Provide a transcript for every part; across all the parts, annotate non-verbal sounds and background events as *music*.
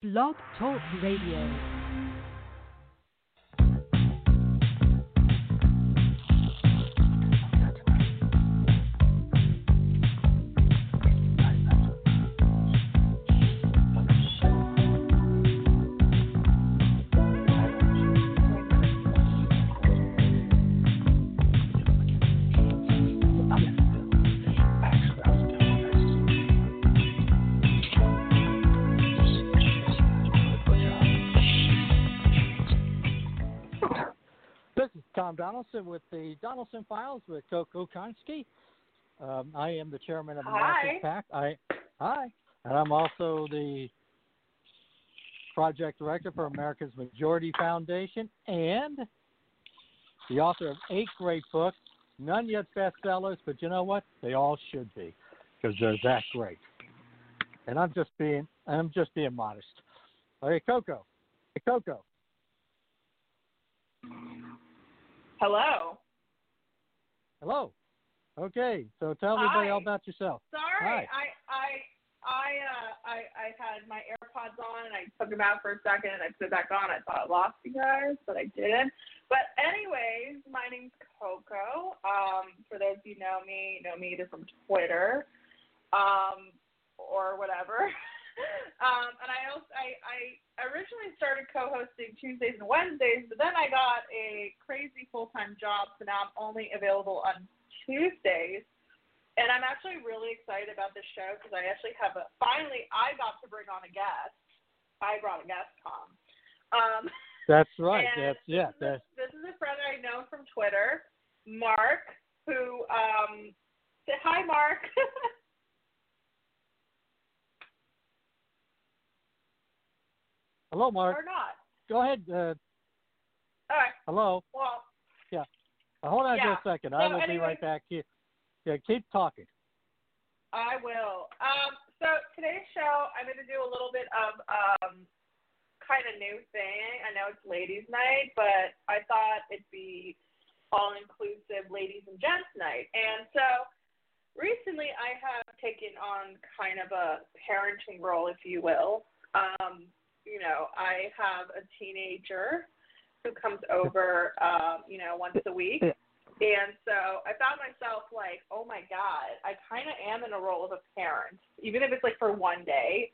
Blog Talk Radio. Donelson with the Donelson Files with Coco Konski. Um, I am the chairman of the Hi. Pack. PAC. I hi, and I'm also the project director for America's Majority Foundation and the author of eight great books, none yet bestsellers, but you know what? They all should be because they're that great. And I'm just being I'm just being modest. Hey, Coco. Hey, Coco. Hello. Hello. Okay, so tell everybody all about yourself. Sorry, Hi. I I I uh I I had my AirPods on and I took them out for a second and I put it back on. I thought I lost you guys, but I didn't. But anyways, my name's Coco. Um, for those of you who know me, know me either from Twitter, um, or whatever. *laughs* *laughs* um, and I also I, I originally started co-hosting Tuesdays and Wednesdays, but then I got a crazy full-time job, so now I'm only available on Tuesdays. And I'm actually really excited about this show because I actually have a finally I got to bring on a guest. I brought a guest, Tom. Um, *laughs* That's *laughs* right. That's yeah. This, That's this is a friend I know from Twitter, Mark, who um say hi, Mark. Hello, Mark. or not. Go ahead. Uh, All right. hello. Well, Uh, hold on Yeah. just a second. I So will be right back here. Yeah, keep talking. I will. Um, so today's show, I'm going to do a little bit of um, kind of new thing. I know it's ladies' night, but I thought it'd be all inclusive ladies and gents night. And so recently I have taken on kind of a parenting role, if you will. Um, you know, I have a teenager who comes over, um, you know, once a week. And so I found myself like, oh my God, I kind of am in a role of a parent, even if it's like for one day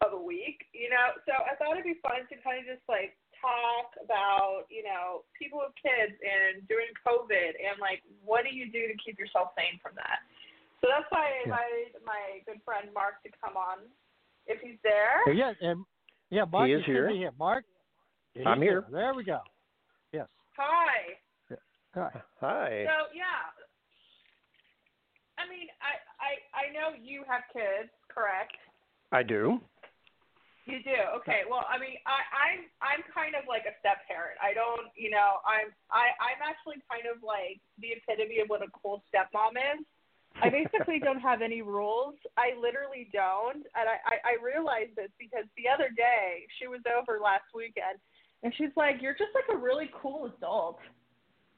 of a week, you know. So I thought it'd be fun to kind of just like talk about, you know, people with kids and during COVID and like, what do you do to keep yourself sane from that? So that's why I Yeah. invited my good friend Mark to come on if he's there. Uh, yeah, and yeah, Mark He is here. here. Mark. yeah, I'm he's here. There we go. Yes. Hi. Hi. Hi. So yeah, I mean, I I I know you have kids, correct? I do. You do. Okay. Well, I mean, I I'm I'm kind of like a step parent. I don't, you know, I'm I I'm actually kind of like the epitome of what a cool stepmom is. I basically don't have any rules. I literally don't, and I, I I realized this because the other day she was over last weekend, and she's like, "You're just like a really cool adult,"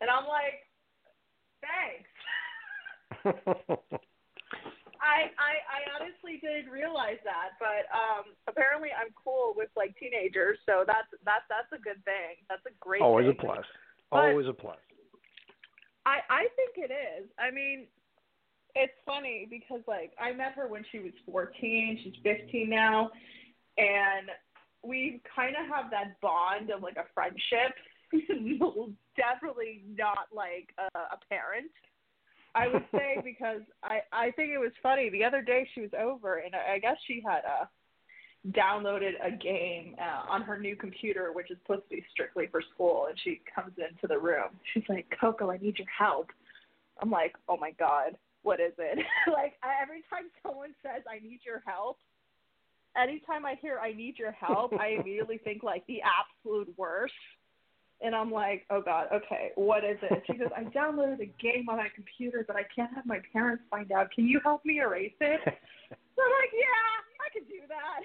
and I'm like, "Thanks." *laughs* I, I I honestly didn't realize that, but um apparently I'm cool with like teenagers, so that's that's that's a good thing. That's a great Always a plus. But- Always a plus. I I think it is. I mean, it's funny because like I met her when she was 14. She's 15 now, and we kind of have that bond of like a friendship. *laughs* Definitely not like a, a parent. I would *laughs* say because I I think it was funny. The other day she was over and I, I guess she had uh downloaded a game uh, on her new computer, which is supposed to be strictly for school. And she comes into the room. She's like, "Coco, I need your help." I'm like, "Oh my god, what is it?" *laughs* like I- every time *laughs* someone says, "I need your help," anytime I hear "I need your help," I *laughs* immediately think like the absolute worst. And I'm like, oh God, okay, what is it? She goes, I downloaded a game on my computer, but I can't have my parents find out. Can you help me erase it? So I'm like, yeah, I can do that.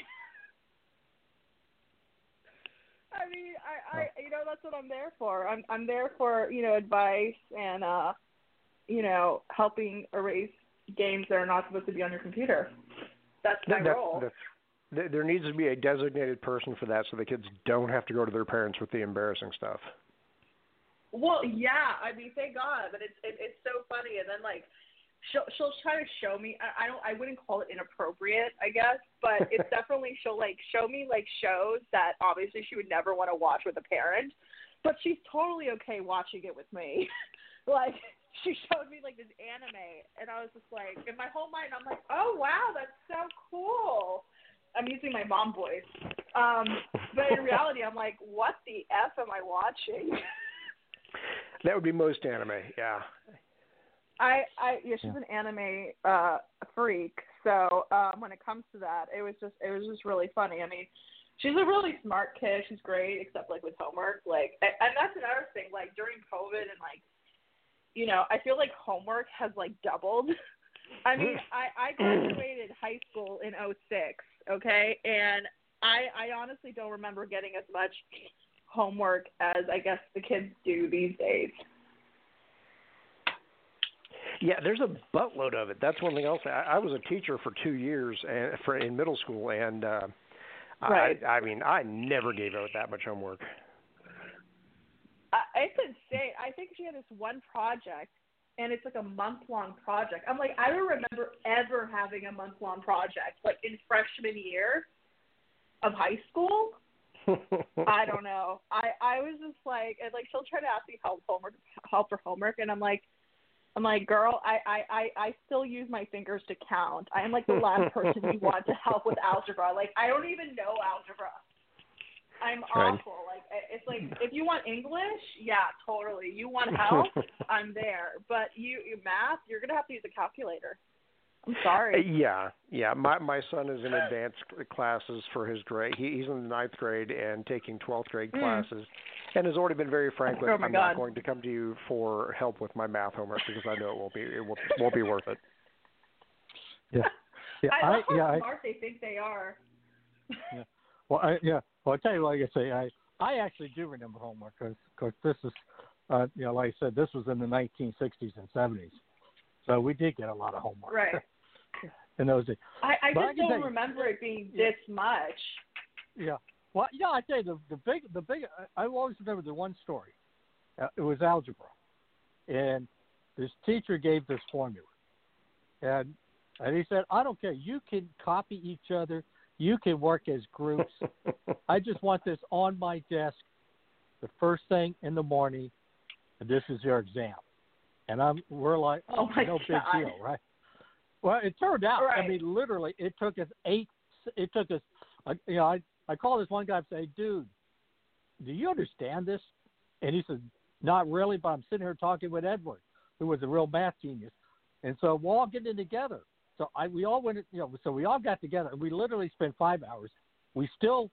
I mean, I, I, you know, that's what I'm there for. I'm, I'm there for, you know, advice and, uh, you know, helping erase games that are not supposed to be on your computer. That's my That- that's, role. that's th- there needs to be a designated person for that, so the kids don't have to go to their parents with the embarrassing stuff. Well, yeah. I mean, thank God, but it's it, it's so funny. And then like, she'll she'll try to show me. I, I don't. I wouldn't call it inappropriate, I guess, but *laughs* it's definitely she'll like show me like shows that obviously she would never want to watch with a parent, but she's totally okay watching it with me. *laughs* like she showed me like this anime, and I was just like, in my whole mind, I'm like, oh wow, that's so cool. I'm using my mom voice, um, but in *laughs* reality, I'm like, what the f am I watching? *laughs* That would be most anime, yeah. I, I yeah, she's an anime uh freak. So um when it comes to that, it was just it was just really funny. I mean, she's a really smart kid. She's great, except like with homework. Like, and and that's another thing. Like during COVID and like, you know, I feel like homework has like doubled. *laughs* I mean, I I graduated high school in '06. Okay, and I I honestly don't remember getting as much homework as I guess the kids do these days. Yeah, there's a buttload of it. That's one thing else. I, I was a teacher for two years and for in middle school, and uh, Right. I, I mean, I never gave out that much homework. I, it's insane. I think she had this one project, and it's like a month long project. I'm like, I don't remember ever having a month long project, like in freshman year of high school. I *laughs* don't know. I I was just like, and like she'll try to ask me help homework, help for homework, and I'm like, I'm like, girl, I I I, I still use my fingers to count. I am like the last person you want to help with algebra. Like I don't even know algebra. I'm Right. awful. Like it's like if you want English, yeah, totally. You want help, *laughs* I'm there. But you, you math, you're gonna have to use a calculator. I'm sorry. Yeah, yeah. My my son is in advanced classes for his grade. He, he's in the ninth grade and taking twelfth grade Mm. classes, and has already been very frank with. Oh, my I'm God. not going to come to you for help with my math homework because I know it won't be it won't, won't be worth it. Yeah, *laughs* yeah, I I, love how yeah, I, smart they think they are. Well, I, yeah. Well, I tell you, like I say, I I actually do remember homework because this is, uh, you know, like I said, this was in the 1960s and 70s, so we did get a lot of homework. Right. *laughs* in those days. I, I But I just can don't you- remember it being Yeah. this much. Yeah. Well, yeah, I tell you, the the big the big I I always remember the one story. Uh, it was algebra, and this teacher gave this formula, and and he said, I don't care. You can copy each other. You can work as groups. *laughs* I just want this on my desk the first thing in the morning, and this is your exam. And I'm we're like, Oh my no big God. deal, right? Well, it turned out. I mean, literally, it took us eight. It took us. Uh, you know, I I called this one guy and say, dude, do you understand this? And he said, not really, but I'm sitting here talking with Edward, who was a real math genius, and so we're all getting together. So I we all went, you know, so we all got together. and We literally spent five hours. We still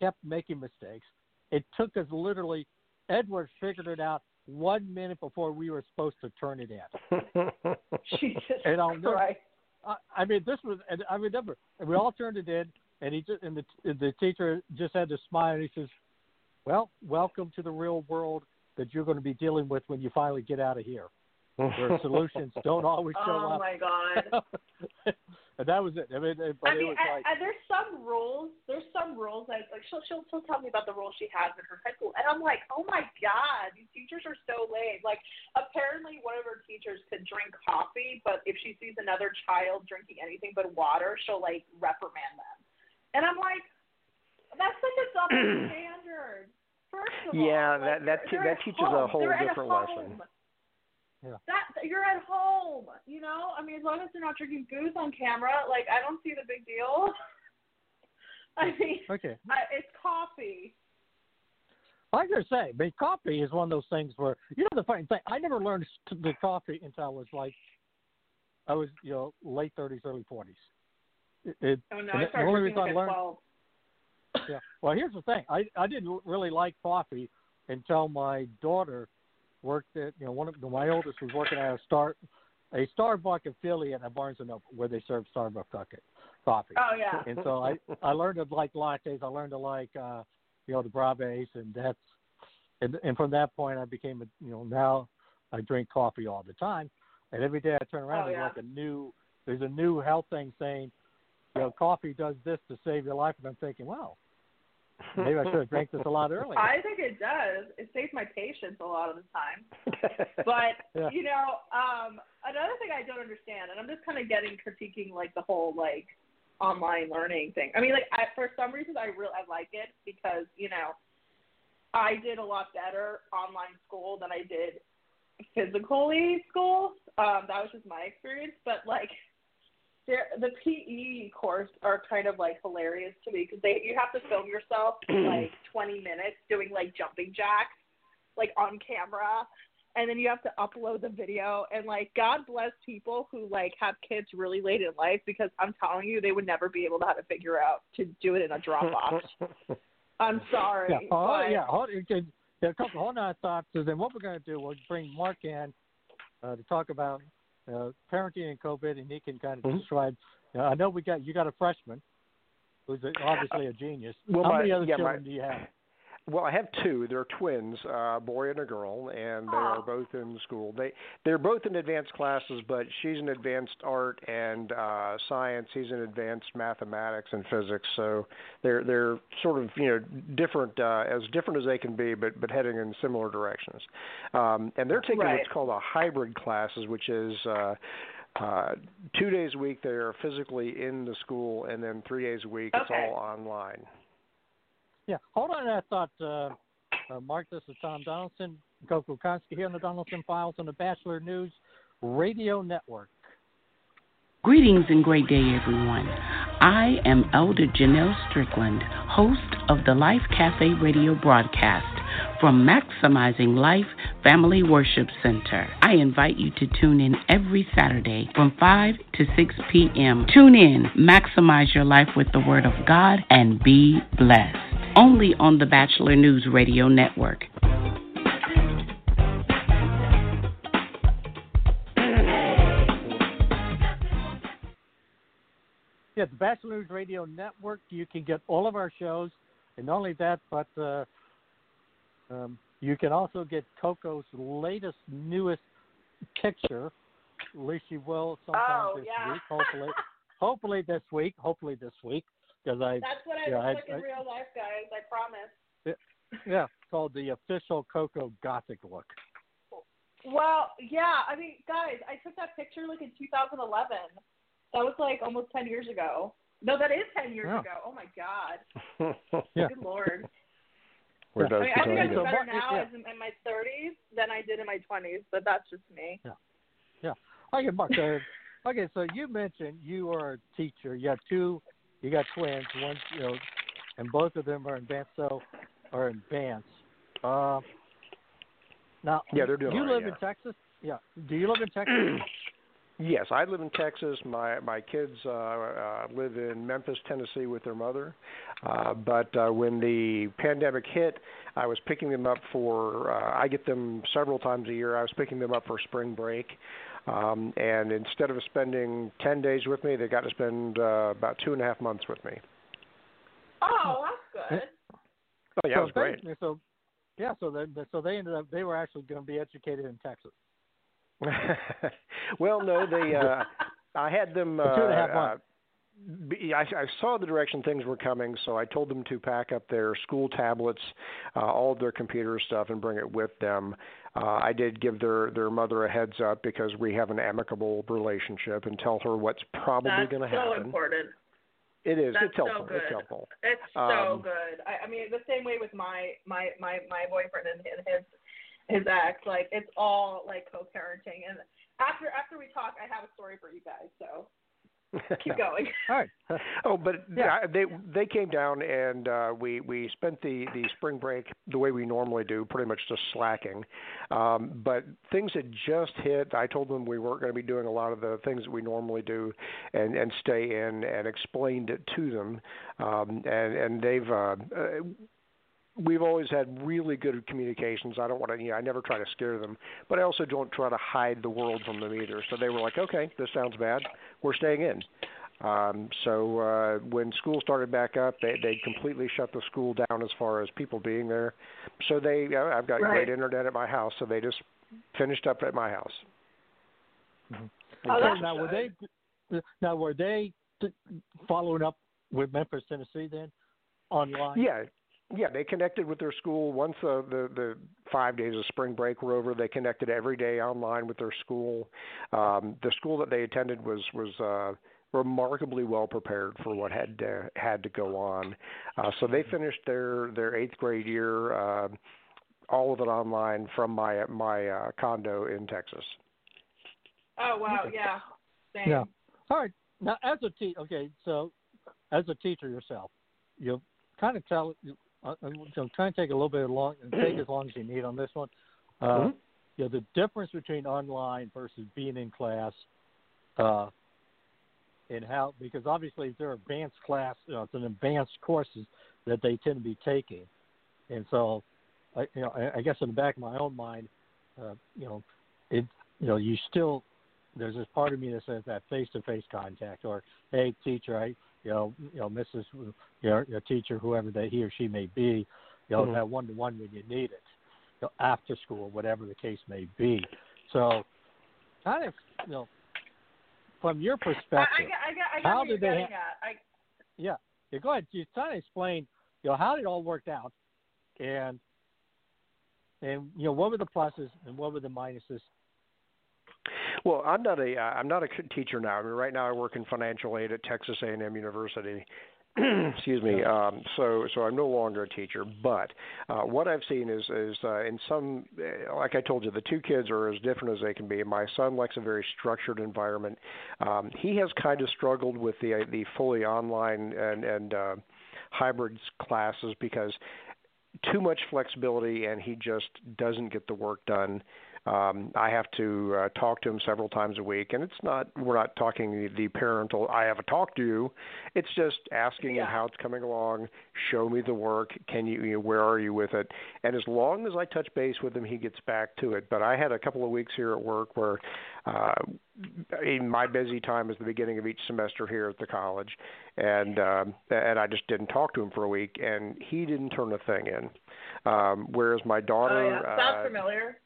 kept making mistakes. It took us literally. Edward figured it out one minute before we were supposed to turn it in. *laughs* Jesus And I'll never- Christ. I, I mean, this was, and I remember, and we all turned it in, and he just, and the the teacher just had to smile, and he says, "Well, welcome to the real world that you're going to be dealing with when you finally get out of here, where solutions *laughs* don't always show Oh up." my God. *laughs* and that was it. I mean, it- but I mean, it was and, like, and there's some rules. There's some rules that like she'll she'll she'll tell me about the rules she has in her high school, and I'm like, oh my god, these teachers are so lame. Like apparently one of her teachers could drink coffee, but if she sees another child drinking anything but water, she'll like reprimand them. And I'm like, that's such a double *clears throat* standard. First of Yeah, all, that- like, that they're- te- they're that at teaches a whole They're at different lesson. Yeah. That you're at home, you know. I mean, as long as they're not drinking booze on camera, like I don't see the big deal. *laughs* I mean, okay. I, it's coffee. Like I say, mean, coffee is one of those things where you know the funny thing. I never learned to the coffee until I was like, I was you know late thirties, early forties. It, Oh no, I started drinking like I at learned- twelve. yeah. Well, here's the thing. I I didn't really like coffee until my daughter worked at you know one of my oldest was working at a star a Starbucks affiliate at Barnes and Noble where they serve Starbucks coffee. Oh yeah. And so I I learned to like lattes. I learned to like uh you know the braves, and that's and and from that point I became a you know now I drink coffee all the time, and every day I turn around Oh, there's yeah. like a new there's a new health thing saying you know, coffee does this to save your life, and I'm thinking, well, maybe I should have drank this a lot earlier. I think it does. It saves my patience a lot of the time. *laughs* But Yeah. you know, um, another thing I don't understand, and I'm just kind of getting critiquing like the whole like online learning thing. I mean, like I, for some reasons, I really I like it because you know, I did a lot better online school than I did physically school. Um, that was just my experience. But like, the PE course are kind of like hilarious to me because they you have to film yourself *clears throat* like 20 minutes doing like jumping jacks, like on camera, and then you have to upload the video. And like, God bless people who like have kids really late in life because I'm telling you, they would never be able to how to figure out to do it in a Dropbox. *laughs* I'm sorry. Yeah, oh, but- yeah. Hold, yeah, a couple hold on thoughts. So then, what we're going to do, we'll bring Mark in uh, to talk about uh, parenting and COVID, and he can kind of Mhm. describe. Uh, I know we got you got a freshman who's a, obviously a genius. Well, How my- many other yeah, my- children do you have? Well, I have two. They're twins, uh, a boy and a girl, and they are both in school. They they're both in advanced classes, but she's in advanced art and uh, science. He's in advanced mathematics and physics. So they're they're sort of you know different, uh, as different as they can be, but but heading in similar directions. Um, and they're taking Right. what's called a hybrid classes, which is. Uh, uh, two days a week they are physically in the school, and then three days a week it's all online. Yeah, hold on to that thought, uh, uh, Mark. This is Tom Donelson, Coco Konski here on the Donelson Files on the Batchelor News Radio Network. Greetings and great day, everyone. I am Elder Janelle Strickland, host of the Life Cafe radio broadcast from Maximizing Life Family Worship Center. I invite you to tune in every Saturday from 5 to 6 p.m. Tune in, maximize your life with the Word of God, and be blessed. Only on the Batchelor News Radio Network. Yeah, the Batchelor News Radio Network. You can get all of our shows, and not only that, but uh, um, you can also get Coco's latest, newest picture. At least she will sometime Oh, this yeah. week. Hopefully, hopefully this week. Hopefully this week, because I That's what I Yeah, look I- like in real life, guys. I promise. yeah, it's called the official Coco Gothic look. Well, yeah. I mean, guys, I took that picture like in 2011. That was like almost 10 years ago. No, that is 10 years Yeah. ago. Oh my God. *laughs* Yeah. Good lord. Where Yeah. I, does mean, the I think I time do better now yeah. as in, in my 30s than I did in my 20s, but that's just me. Yeah. Yeah. Okay, Mark. Uh, okay, so you mentioned you are a teacher. You have two. You got twins. One, you know, and both of them are advanced. So, are advanced. Uh, now, Yeah, they're doing You all right, live yeah. in Texas. Yeah. Do you live in Texas? *clears throat* Yes, I live in Texas. My my kids uh, uh, live in Memphis, Tennessee, with their mother. Uh, but uh, when the pandemic hit, I was picking them up for. Uh, I get them several times a year. I was picking them up for spring break, um, and instead of spending ten days with me, they got to spend uh, about two and a half months with me. Oh, that's good. Oh yeah, so it was great. they- So, yeah. So they so they ended up they were actually going to be educated in Texas. *laughs* well, no, they. Uh, *laughs* I had them. Uh, Two and a half uh, months. I, I saw the direction things were coming, so I told them to pack up their school tablets, uh, all of their computer stuff, and bring it with them. Uh, I did give their their mother a heads up because we have an amicable relationship, and tell her what's probably going to so happen. That's so important. It is. That's it's helpful. so good. It's helpful. It's so Um, good. I, I mean, the same way with my my my my boyfriend and his his, his ex. Like it's all like co-parenting. And after after we talk, I have a story for you guys. So keep *laughs* going. All right. *laughs* Oh, but Yeah. they they came down and uh we we spent the the spring break the way we normally do, pretty much just slacking. Um but things had just hit. I told them we weren't going to be doing a lot of the things that we normally do and and stay in and explained it to them. Um and and they've uh, uh we've always had really good communications. I don't want to, you know, I never try to scare them, but I also don't try to hide the world from them either. So they were like, okay, this sounds bad. We're staying in. Um, so uh, when school started back up, they they completely shut the school down as far as people being there. So they, uh, I've got Right. great internet at my house, so they just finished up at my house. Mhm. Oh, So that's now were they now were they following up with Memphis, Tennessee, then online. Yeah, yeah, they connected with their school once uh, the the five days of spring break were over. They connected every day online with their school. Um, the school that they attended was was uh, remarkably well prepared for what had to, had to go on. Uh, so they finished their their eighth grade year, uh, all of it online from my my uh, condo in Texas. Oh wow, yeah, same. Yeah. All right. Now, as a teacher, okay, so as a teacher yourself, you kind of tell I'm trying to take a little bit long and take as long as you need on this one. Uh, mm-hmm. You know, the difference between online versus being in class, uh, and how because obviously if they're advanced class, you know, it's an advanced courses that they tend to be taking, and so, I, you know, I, I guess in the back of my own mind, uh, you know, it, you know, you still there's this part of me that says that face-to-face contact, or hey, teacher, I you know, you know, Mrs. Your, your teacher, whoever that he or she may be, you know, mm-hmm. that one to one when you need it, you know, after school, whatever the case may be. So, kind of, you know, from your perspective, I, I, I, I how did they? Ha- I, yeah, yeah. Go ahead. You kind of explain, you know, how it all worked out, and and you know, what were the pluses and what were the minuses well, I'm not a I'm not a teacher now. I mean, right now I work in financial aid at Texas A&M University. *clears throat* Excuse me. Um, so so I'm no longer a teacher, but uh, what I've seen is is uh, in some uh, like I told you, the two kids are as different as they can be. My son likes a very structured environment. Um, he has kind of struggled with the the fully online and and uh, hybrid classes because too much flexibility and he just doesn't get the work done um, I have to uh, talk to him several times a week, and it's not we're not talking the, the parental. I have a talk to you. It's just asking yeah. him how it's coming along. Show me the work. Can you, you know, where are you with it? And as long as I touch base with him, he gets back to it. But I had a couple of weeks here at work where uh, in my busy time is the beginning of each semester here at the college, and um, and I just didn't talk to him for a week, and he didn't turn a thing in. Um, whereas my daughter, oh, yeah. sounds uh, familiar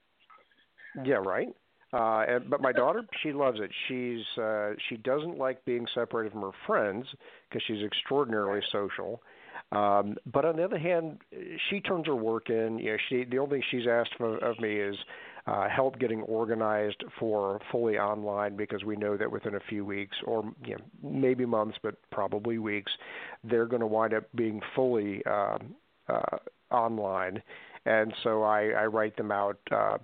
yeah, right. Uh, and, but my daughter, she loves it. She's uh, she doesn't like being separated from her friends because she's extraordinarily social. Um, but on the other hand, she turns her work in. You know, she the only thing she's asked of, of me is uh, help getting organized for fully online because we know that within a few weeks or you know, maybe months, but probably weeks, they're going to wind up being fully uh, uh, online. And so I, I write them out. Uh,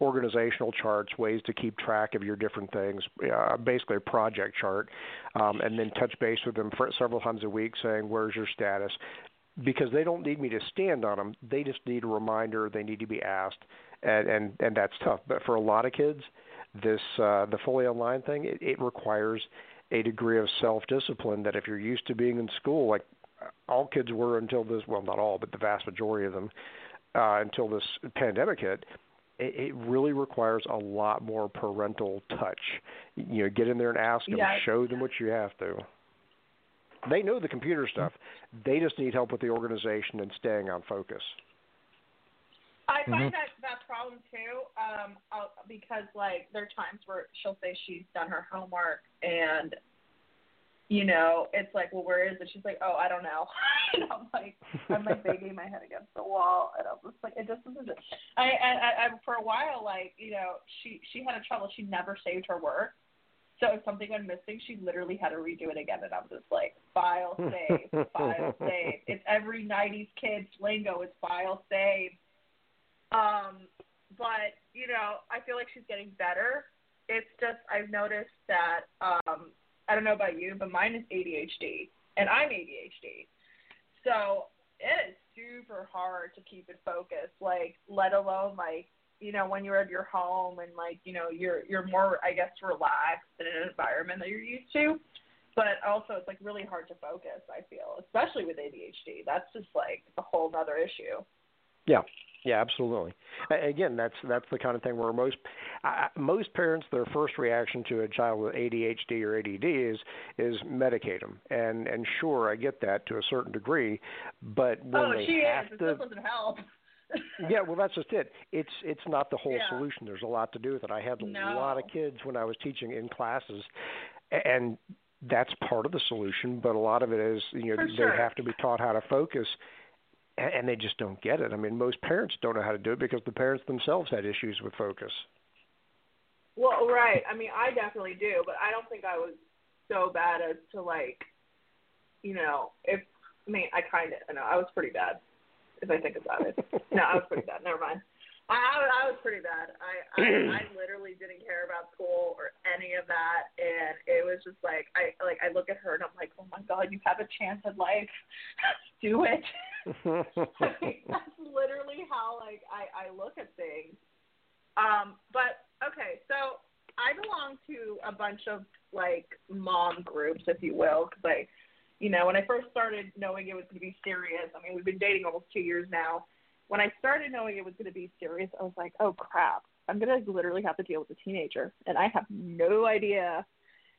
organizational charts, ways to keep track of your different things, uh, basically a project chart, um, and then touch base with them for several times a week saying, where's your status? Because they don't need me to stand on them, they just need a reminder, they need to be asked, and, and, and that's tough. But for a lot of kids, this uh, the fully online thing, it, it requires a degree of self-discipline that if you're used to being in school, like all kids were until this, well, not all, but the vast majority of them, uh, until this pandemic hit, it, it really requires a lot more parental touch. You know, get in there and ask them, yeah. show them what you have to. They know the computer stuff. They just need help with the organization and staying on focus. I find mm-hmm. that that problem too, um, I'll, because like there are times where she'll say she's done her homework and you know, it's like, well, where is it? She's like, oh, I don't know. *laughs* and I'm like, I'm like banging my head against the wall, and I'm just like, it just isn't. I, I, I, for a while, like, you know, she she had a trouble. She never saved her work. So if something went missing, she literally had to redo it again, and I'm just like, file save, file *laughs* save. It's every '90s kid's lingo. It's file save. Um, but you know, I feel like she's getting better. It's just I've noticed that um I don't know about you, but mine is ADHD, and I'm ADHD. So it is super hard to keep it focused. Like, let alone like you know when you're at your home and like you know you're you're more I guess relaxed in an environment that you're used to. But also, it's like really hard to focus. I feel, especially with ADHD. That's just like a whole other issue. Yeah, yeah, absolutely. Again, that's that's the kind of thing where most uh, most parents their first reaction to a child with ADHD or ADD is is medicate them, and and sure I get that to a certain degree, but when oh, they she have is. to, It doesn't help. *laughs* yeah, well, that's just it. It's it's not the whole Yeah. solution. There's a lot to do with it. I had a No. lot of kids when I was teaching in classes, and that's part of the solution, but a lot of it is you know For they sure. have to be taught how to focus, and, they just don't get it. I mean, most parents don't know how to do it because the parents themselves had issues with focus. Well, right. I mean, I definitely do, but I don't think I was so bad as to like, you know, if I mean, I kind of, I know I was pretty bad if I think about it. no, I was pretty bad. Never mind. I, I, was pretty bad. I, I *clears throat* I literally didn't care about school or any of that, and it was just like I like I look at her and I'm like, oh my god, you have a chance at life, *laughs* do it. *laughs* I mean, *laughs* that's literally how like I I look at things. Um, but okay, so I belong to a bunch of like mom groups, if you will, because I, you know, when I first started knowing it was going to be serious. I mean, we've been dating almost two years now. When I started knowing it was going to be serious, I was like, oh crap, I'm going to literally have to deal with a teenager, and I have no idea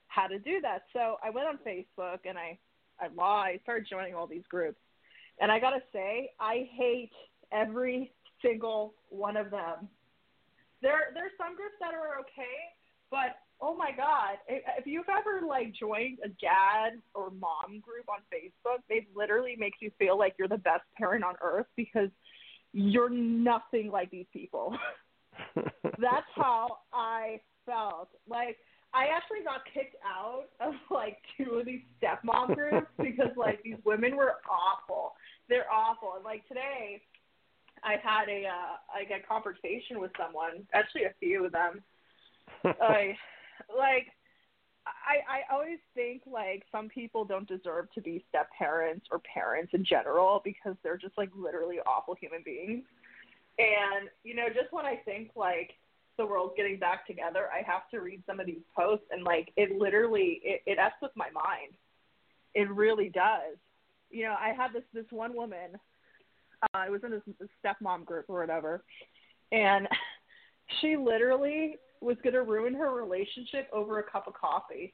how to do that. So I went on Facebook and I, I I started joining all these groups, and I gotta say, I hate every single one of them. There, there's some groups that are okay, but oh my god, if, if you've ever like joined a dad or mom group on Facebook, they literally make you feel like you're the best parent on earth because you're nothing like these people. *laughs* That's how I felt. Like I actually got kicked out of like two of these stepmom groups because like these women were awful. They're awful. And like today I had a uh like a conversation with someone, actually a few of them. *laughs* I like I I always think like some people don't deserve to be step parents or parents in general because they're just like literally awful human beings. And you know, just when I think like the world's getting back together, I have to read some of these posts and like it literally it, it f's with my mind. It really does. You know, I had this this one woman. Uh, I was in this, this stepmom group or whatever, and *laughs* she literally was going to ruin her relationship over a cup of coffee.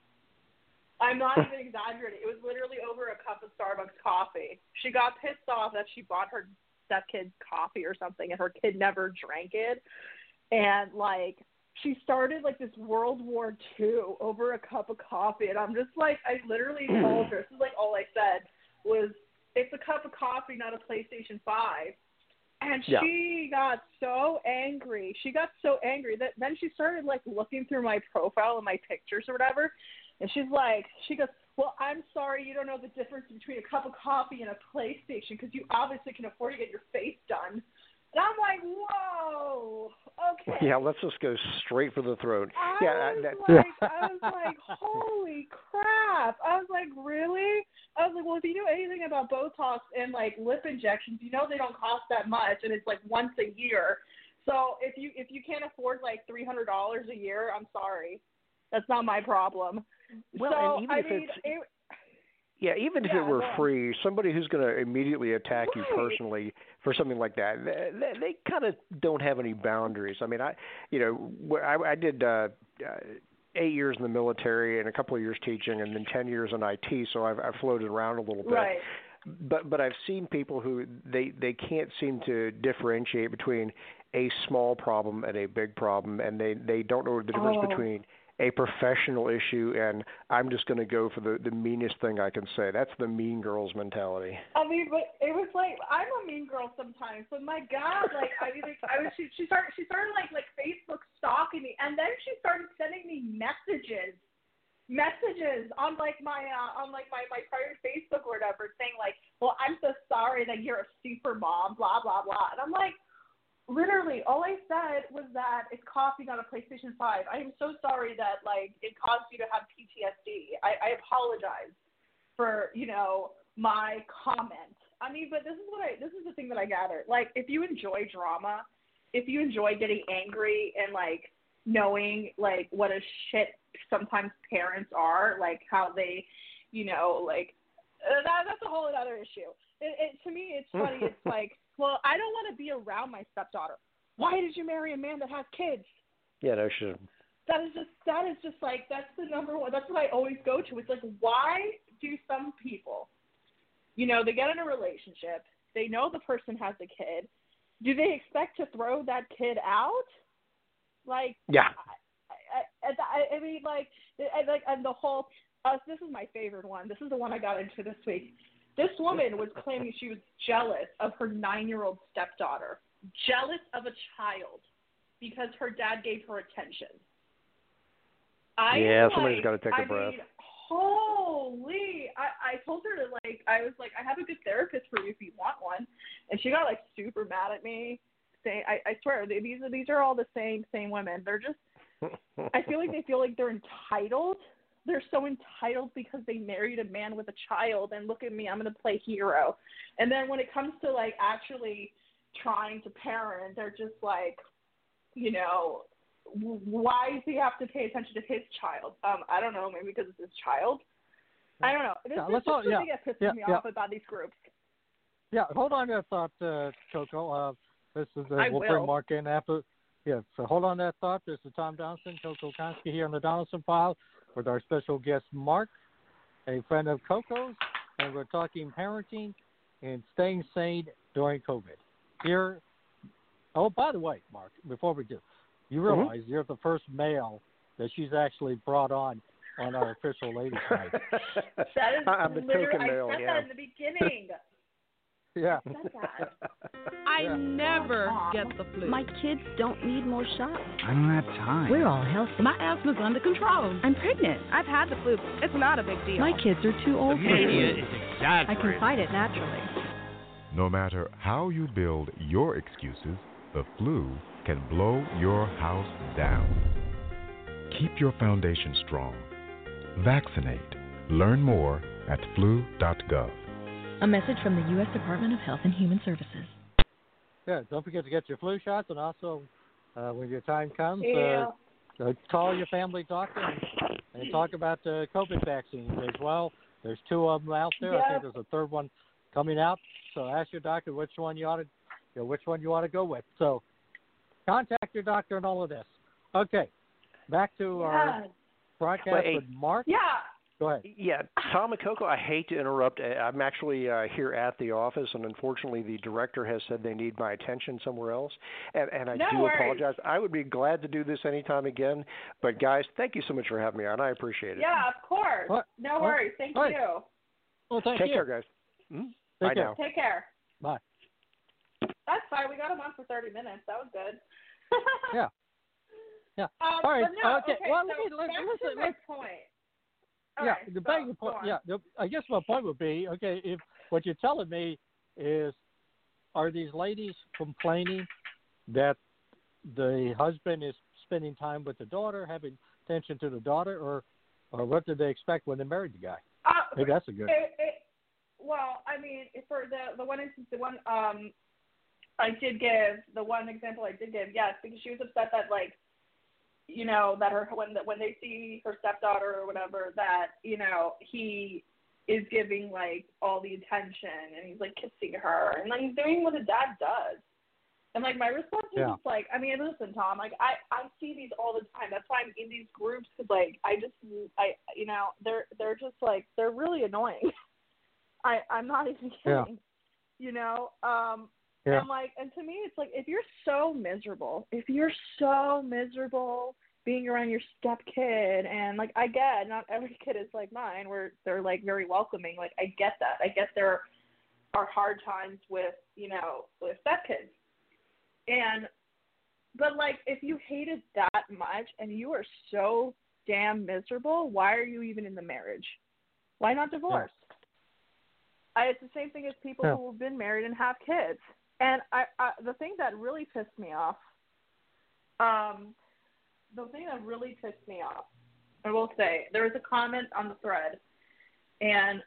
I'm not *laughs* even exaggerating. It was literally over a cup of Starbucks coffee. She got pissed off that she bought her stepkid coffee or something and her kid never drank it. And like she started like this World War II over a cup of coffee and I'm just like I literally told *clears throat* her this is like all I said was it's a cup of coffee, not a PlayStation five. And Yeah. she got so angry. She got so angry that then she started like looking through my profile and my pictures or whatever. And she's like, she goes, Well, I'm sorry you don't know the difference between a cup of coffee and a PlayStation because you obviously can afford to get your face done. And I'm like, Whoa, okay. yeah, let's just go straight for the throat. I yeah, was that, like, I was like, holy crap! I was like, really? I was like, well, if you know anything about Botox and like lip injections, you know they don't cost that much, and it's like once a year. So if you if you can't afford like three hundred dollars a year, I'm sorry, that's not my problem. Well, so and even I if mean, it's- it, Yeah, even if Yeah, it were well- free, somebody who's going to immediately attack you personally for something like that, they, they, kind of don't have any boundaries. I mean, I, you know, I, I did uh, uh, eight years in the military and a couple of years teaching, and then ten years in IT. So I've, I've floated around a little bit. right. But but I've seen people who they they can't seem to differentiate between a small problem and a big problem, and they they don't know the difference Oh. between a professional issue and I'm just going to go for the the meanest thing I can say. That's the mean girls mentality. I mean, but it was like I'm a mean girl sometimes, but my God, like I mean, like, I was she, she started she started like like Facebook stalking me, and then she started sending me messages, messages on like my uh, on like my my private Facebook or whatever, saying like, well, I'm so sorry that you're a super mom, blah blah blah, and I'm like. Literally, all I said was that it's coffee, not a PlayStation Five. I am so sorry that like it caused you to have PTSD. I, I apologize for you know my comment. I mean, but this is what I this is the thing that I gather. Like, if you enjoy drama, if you enjoy getting angry and like knowing like what a shit sometimes parents are, like how they, you know, like uh, that that's a whole other issue. It, it to me, it's funny. it's *laughs* like, well, I don't want to be around my stepdaughter. Why did you marry a man that has kids? Yeah, no shit. that is just that is just like that's the number one that's what I always go to. It's like why do some people you know, they get in a relationship, they know the person has a kid. Do they expect to throw that kid out? Like Yeah. I, I, I, I mean, like, I, like, and the whole, uh, this is my favorite one. This is the one I got into this week. This woman was claiming she was jealous of her nine-year-old stepdaughter, jealous of a child because her dad gave her attention. I Yeah, somebody's like, gotta take a I breath. Mean, holy! I I told her to like I was like I have a good therapist for you if you want one, and she got like super mad at me. Saying I I swear these are these are all the same same women. They're just I feel like they feel like they're entitled. They're so entitled because they married a man with a child and look at me, I'm going to play hero. And then when it comes to like actually trying to parent, they're just like, you know, why does he have to pay attention to his child? Um, I don't know, maybe because it's his child. I don't know. This Yeah, is let's just all- yeah, that pisses yeah, me yeah. off about these groups. Yeah, hold on to that thought, uh, Coco. Uh, this is uh, we'll will. bring Mark in after. Yeah, so hold on that thought. This is Tom Donelson, Coco Konski here on the Donelson File with our special guest Mark, a friend of Coco's, and we're talking parenting and staying sane during COVID. Here. Oh, by the way, Mark, before we do, you Mhm. realize you're the first male that she's actually brought on on our official ladies' *laughs* night. That is I'm the literally, token I said yeah. that in the beginning. Yeah. I said that. I Yeah. never get the flu. My kids don't need more shots. I don't have time. We're all healthy. My asthma's under control. I'm pregnant. I've had the flu. It's not a big deal. My kids are too the old for media it. is I can fight it naturally. No matter how you build your excuses, the flu can blow your house down. Keep your foundation strong. Vaccinate. Learn more at flu.gov. A message from the U.S. Department of Health and Human Services. Yeah, don't forget to get your flu shots, and also uh, when your time comes, Yeah. uh, uh, call your family doctor and, and talk about uh, COVID vaccines as well. There's two of them out there. I think there's a third one coming out. So ask your doctor which one you ought to, you know, which one you ought to go with. So contact your doctor and all of this. Okay, back to our broadcast Well, hey- with Mark. Yeah. Go ahead. Yeah, Tom and Coco, I hate to interrupt. I'm actually uh, here at the office, and unfortunately, the director has said they need my attention somewhere else. And, and I No do worries. apologize. I would be glad to do this anytime again. But guys, thank you so much for having me on. I appreciate it. Yeah, of course. What? No What? worries. Thank What? you. Well, thank Take you. care, guys. Mhm. Take Bye care. now. Take care. Bye. That's fine. We got him on for 30 minutes. That was good. Yeah. Yeah. *laughs* Um, All right. No, Okay. okay. Well, so let me- let- back listen, to my let's- point. All yeah, right, the so, point. Yeah, the, I guess my point would be okay. If what you're telling me is, are these ladies complaining that the husband is spending time with the daughter, having attention to the daughter, or or what did they expect when they married the guy? Uh, Maybe that's a good. It, it, well, I mean, for the the one instance, the one um, I did give the one example I did give, yes, because she was upset that like, you know, that her when when they see her stepdaughter or whatever, that you know he is giving like all the attention and he's like kissing her and like he's doing what a dad does. And like my response was Yeah. just like, I mean, listen, Tom, like I I see these all the time. That's why I'm in these groups because like I just I you know they're they're just like they're really annoying. *laughs* I I'm not even kidding. Yeah. You know, um, Yeah. and like and to me it's like if you're so miserable, if you're so miserable being around your step kid and like I get not every *laughs* kid is like mine where they're like very welcoming. Like I get that. I get there are hard times with, you know, with step kids. And but like if you hate it that much and you are so damn miserable, why are you even in the marriage? Why not divorce? I, it's the same thing as people Yeah. who have been married and have kids. And I, I the thing that really pissed me off, um, the thing that really pissed me off, I will say, there was a comment on the thread, and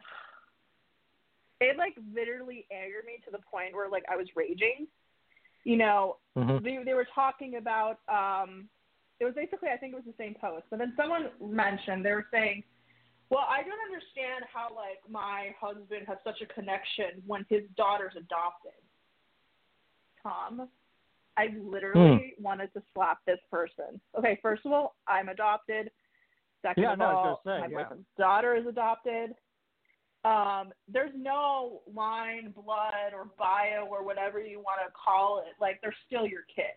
it like literally angered me to the point where like I was raging. You know, Mhm. they they were talking about um it was basically I think it was the same post, but then someone mentioned they were saying, Well, I don't understand how like my husband has such a connection when his daughter's adopted. Tom, I literally wanted to slap this person. Okay, first of all, I'm adopted. Second Yeah, of no, all, say, my yeah. boyfriend's daughter is adopted. Um, there's no line, blood, or bio, or whatever you want to call it. Like they're still your kid.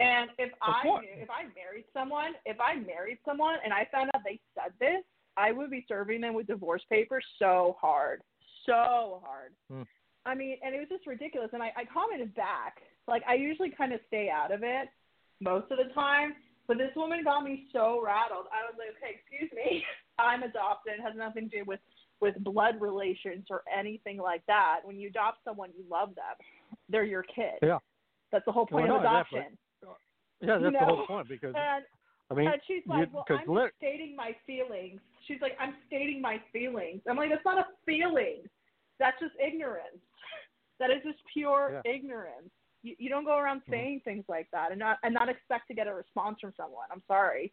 And if I course. if I married someone, if I married someone and I found out they said this, I would be serving them with divorce papers so hard, so hard. Hmm. I mean, and it was just ridiculous. And I, I commented back. Like I usually kind of stay out of it most of the time, but this woman got me so rattled. I was like, okay, excuse me, *laughs* I'm adopted. It has nothing to do with with blood relations or anything like that. When you adopt someone, you love them. They're your kid. Yeah. That's the whole point Well, of adoption. Yeah, that's You the whole point because And I mean, and she's like, you, well, I'm lit- stating my feelings. She's like, I'm stating my feelings. I'm like, that's not a feeling. That's just ignorance. That is just pure ignorance. You, you don't go around Mm-hmm. saying things like that and not and not expect to get a response from someone. I'm sorry.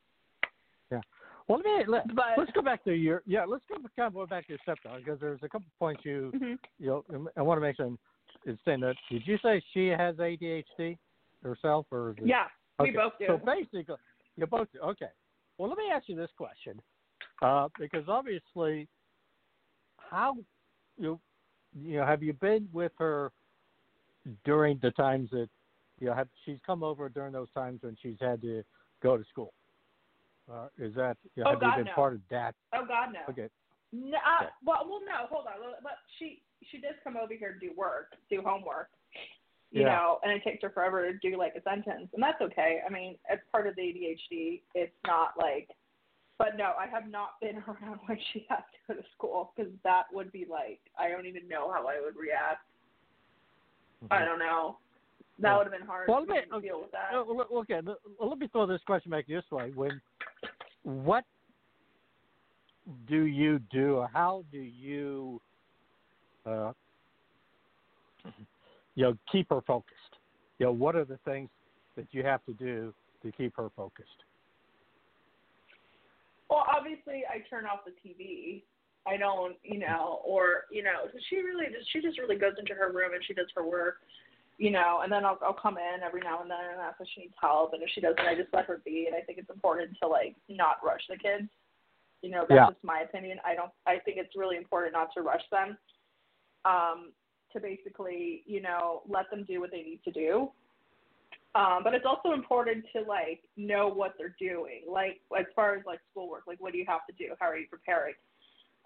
Yeah. Well, let me let, But- let's go back to your yeah. Let's go kind of back to your stepdaughter because there's a couple points you Mhm. you know I want to mention. Is saying that did you say she has ADHD herself or Yeah, we both do. So basically, you both do. Okay. Well, let me ask you this question, uh, because obviously, how you you know have you been with her during the times that you know have she's come over during those times when she's had to go to school? Uh, is that you know, Oh, have God, you been no. part of that? Oh God, no. Okay. No, uh, Okay. well, well, no. Hold on. But she she does come over here to do work, do homework. You Yeah. know, and it takes her forever to do like a sentence, and that's okay. I mean, it's part of the ADHD. It's not like, but no, I have not been *laughs* around when she has to go to school because that would be like I don't even know how I would react. I don't know. That Yeah. would have been hard Well, to me- deal with that. Okay, let me throw this question back this way: When, what do you do, or how do you, uh, you know, keep her focused? You know, what are the things that you have to do to keep her focused? Well, obviously, I turn off the TV. I don't, you know, or you know, she really just she just really goes into her room and she does her work, you know, and then I'll I'll come in every now and then and ask if she needs help, and if she doesn't, I just let her be. And I think it's important to like not rush the kids. You know, that's Yeah. just my opinion. I don't. I think it's really important not to rush them. Um, to basically, you know, let them do what they need to do. Um, but it's also important to like know what they're doing. Like as far as like schoolwork, like what do you have to do? How are you preparing?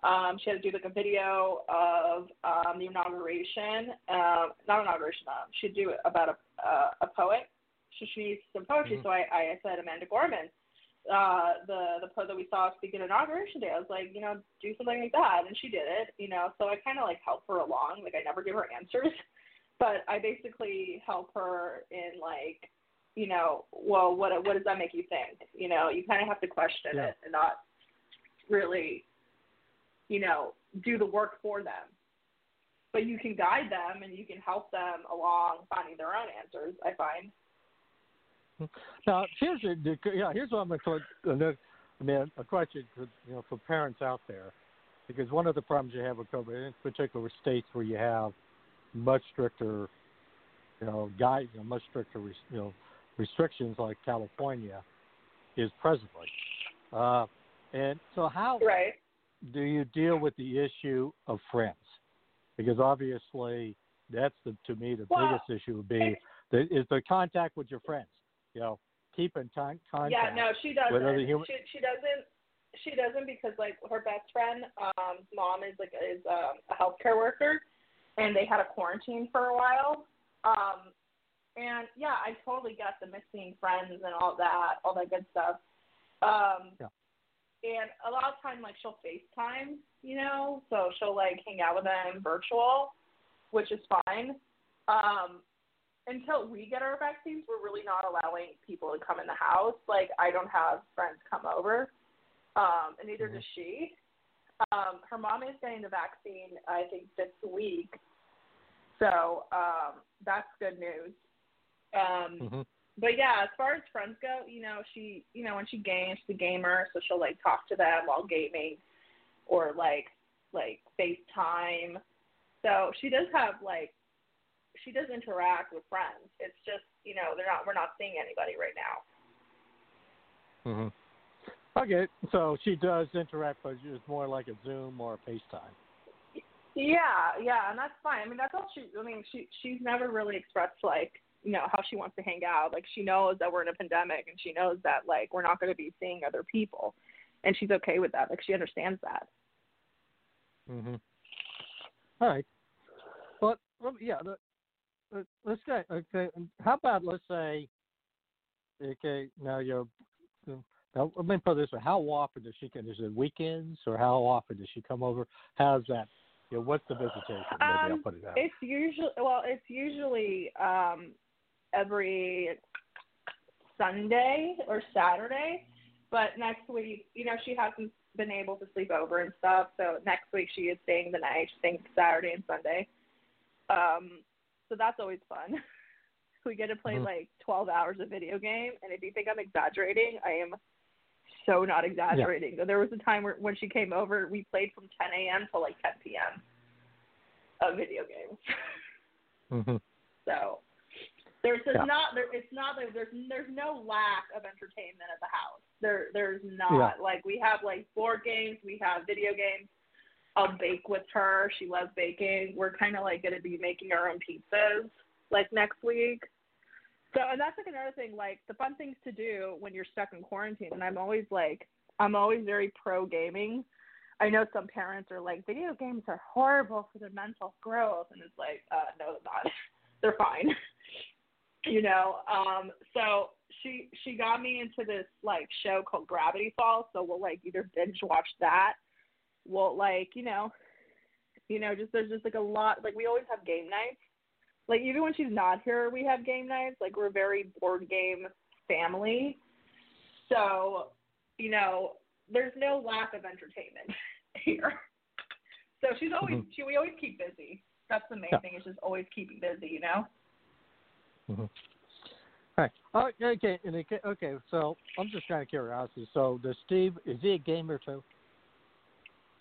Um, she had to do like a video of um, the inauguration, um, not inauguration. Um, she'd do it about a uh, a poet. So she needs some poetry. Mhm. So I, I said Amanda Gorman, uh, the the poet that we saw speak at inauguration day. I was like, you know, do something like that, and she did it. You know, so I kind of like help her along. Like I never give her answers, *laughs* but I basically help her in like, you know, well, what what does that make you think? You know, you kind of have to question Yeah. it and not really, you know, do the work for them. But you can guide them and you can help them along finding their own answers. I find. Hmm. Now, here's a, yeah, here's what I'm going to another, I mean, a question for, you know for parents out there, because one of the problems you have with COVID, in particular states where you have much stricter, you know, guide, you know, much stricter, you know, restrictions like California, is presently. Uh, and so, how Right. do you deal with the issue of friends? Because obviously, that's the to me the Well, biggest issue would be the, is the contact with your friends. You know, keep in con- contact. Yeah, no, she doesn't. with other human- She she doesn't. She doesn't because like her best friend, um, mom is like is um, a healthcare worker, and they had a quarantine for a while. Um, and yeah, I totally get the missing friends and all that, all that good stuff. Um, Yeah. And a lot of time, like she'll FaceTime, you know, so she'll like hang out with them virtual, which is fine. Um, until we get our vaccines, we're really not allowing people to come in the house. Like I don't have friends come over, um, and neither does she. Um, her mom is getting the vaccine, I think, this week. So um, that's good news. Um, Mhm. but yeah, as far as friends go, you know, she, you know, when she games, she's a gamer, so she'll like talk to them while gaming, or like like FaceTime. So she does have like she does interact with friends. It's just you know they're not we're not seeing anybody right now. hmm Okay, so she does interact, but it's more like a Zoom or a FaceTime. Yeah, yeah, and that's fine. I mean, that's all she. I mean, she she's never really expressed like you know how she wants to hang out. Like she knows that we're in a pandemic, and she knows that like we're not going to be seeing other people. and she's okay with that. Like she understands that. Mhm. All right. But yeah, let's go. Okay, how about let's say, okay, now you're. Now, let me put this way: How often does she come? Is it weekends, or how often does she come over? How's that? Know, what's the visitation? Maybe I'll Um, put it that. It's usually well, it's usually um every Sunday or Saturday. But next week, you know, she hasn't been able to sleep over and stuff. So next week she is staying the night. She's staying Saturday and Sunday. Um, so that's always fun. *laughs* we get to play Mhm. like 12 hours of video game, and if you think I'm exaggerating, I am so not exaggerating. There was a time where when she came over, we played from 10 a.m. till like 10 p.m. of video games. Mhm. *laughs* So there's just Yeah. not there. It's not like there's there's no lack of entertainment at the house. There there's not Yeah. like we have like board games, we have video games. I'll bake with her. She loves baking. We're kind of like going to be making our own pizzas like next week. So and that's like another thing. Like the fun things to do when you're stuck in quarantine. And I'm always like I'm always very pro gaming. I know some parents are like, video games are horrible for their mental growth, and it's like, uh, no, they're not. *laughs* they're fine. *laughs* you know. Um, so she she got me into this like show called Gravity Falls. So we'll like either binge watch that. We'll like you know, you know, just there's just like a lot. Like we always have game nights. Like even when she's not here, we have game nights. Like we're a very board game family. So, you know, there's no lack of entertainment *laughs* here. So she's always Mhm. she we always keep busy. That's the main Yeah. thing is just always keeping busy, you know. Mhm. All right. Oh, okay. Okay. So I'm just kind of curiosity. So does Steve is he a gamer too?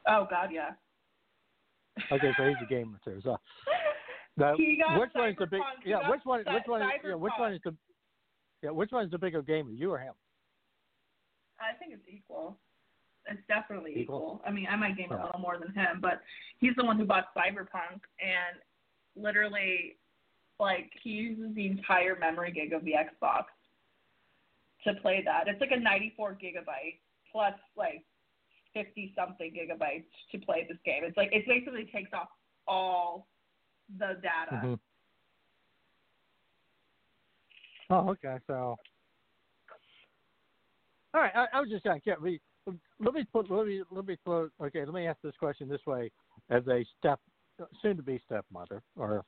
Oh God, yeah. Okay, so he's a gamer too. So *laughs* now, He got which one is the big? Yeah, which one? Which one? Is, yeah, which one is the? Yeah, which one is the bigger gamer, you or him? I think it's equal. It's definitely Equal? equal. I mean, I might game a oh. little more than him, but he's the one who bought Cyberpunk and literally, like, he uses the entire memory gig of the Xbox to play that. It's like a 94 gigabyte plus like 50 something gigabytes to play this game. It's like it basically takes off all the data. Mhm. Oh, okay. So, all right. I, I was just kind of curious. Let me put. Let me. Let me put. Okay. Let me ask this question this way: As a step, soon-to-be stepmother, or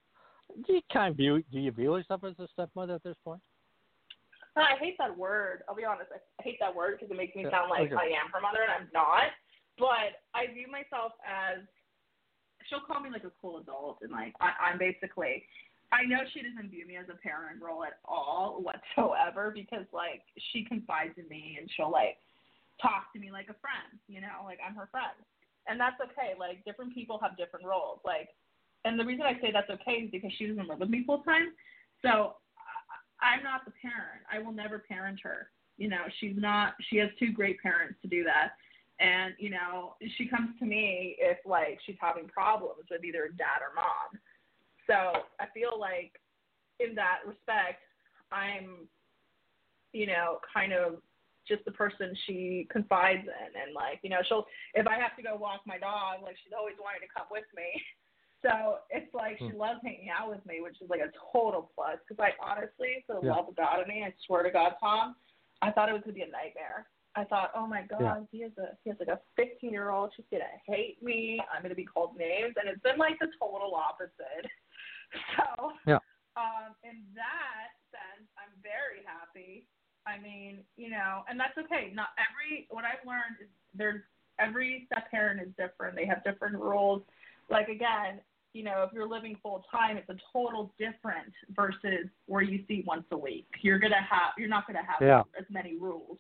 do you kind of view? Do you view yourself as a stepmother at this point? I hate that word. I'll be honest. I hate that word because it makes me Yeah, sound like okay. I am her mother, and I'm not. But I view myself as she'll call me like a cool adult, and like I, I'm basically. I know she doesn't view me as a parent role at all whatsoever because like she confides in me and she'll like talk to me like a friend, you know, like I'm her friend, and that's okay. Like different people have different roles, like, and the reason I say that's okay is because she doesn't live with me full time, so I'm not the parent. I will never parent her. You know, she's not. She has two great parents to do that, and you know, she comes to me if like she's having problems with either dad or mom. So I feel like, in that respect, I'm, you know, kind of just the person she confides in, and like, you know, she'll if I have to go walk my dog, like she's always wanting to come with me. *laughs* So it's like she hmm. loves hanging out with me, which is like a total plus. Because I honestly, for the Yeah. love of God in me, I swear to God, Tom, I thought it was gonna be a nightmare. I thought, oh my God, Yeah. he has a he has like a 15 year old. She's gonna hate me. I'm gonna be called names, and it's been like the total opposite. *laughs* So, Yeah. um, in that sense, I'm very happy. I mean, you know, and that's okay. Not every what I've learned is there's every step parent is different. They have different rules. Like again, you know, if you're living full time, it's a total different versus where you see once a week. You're gonna have you're not gonna have Yeah. as many rules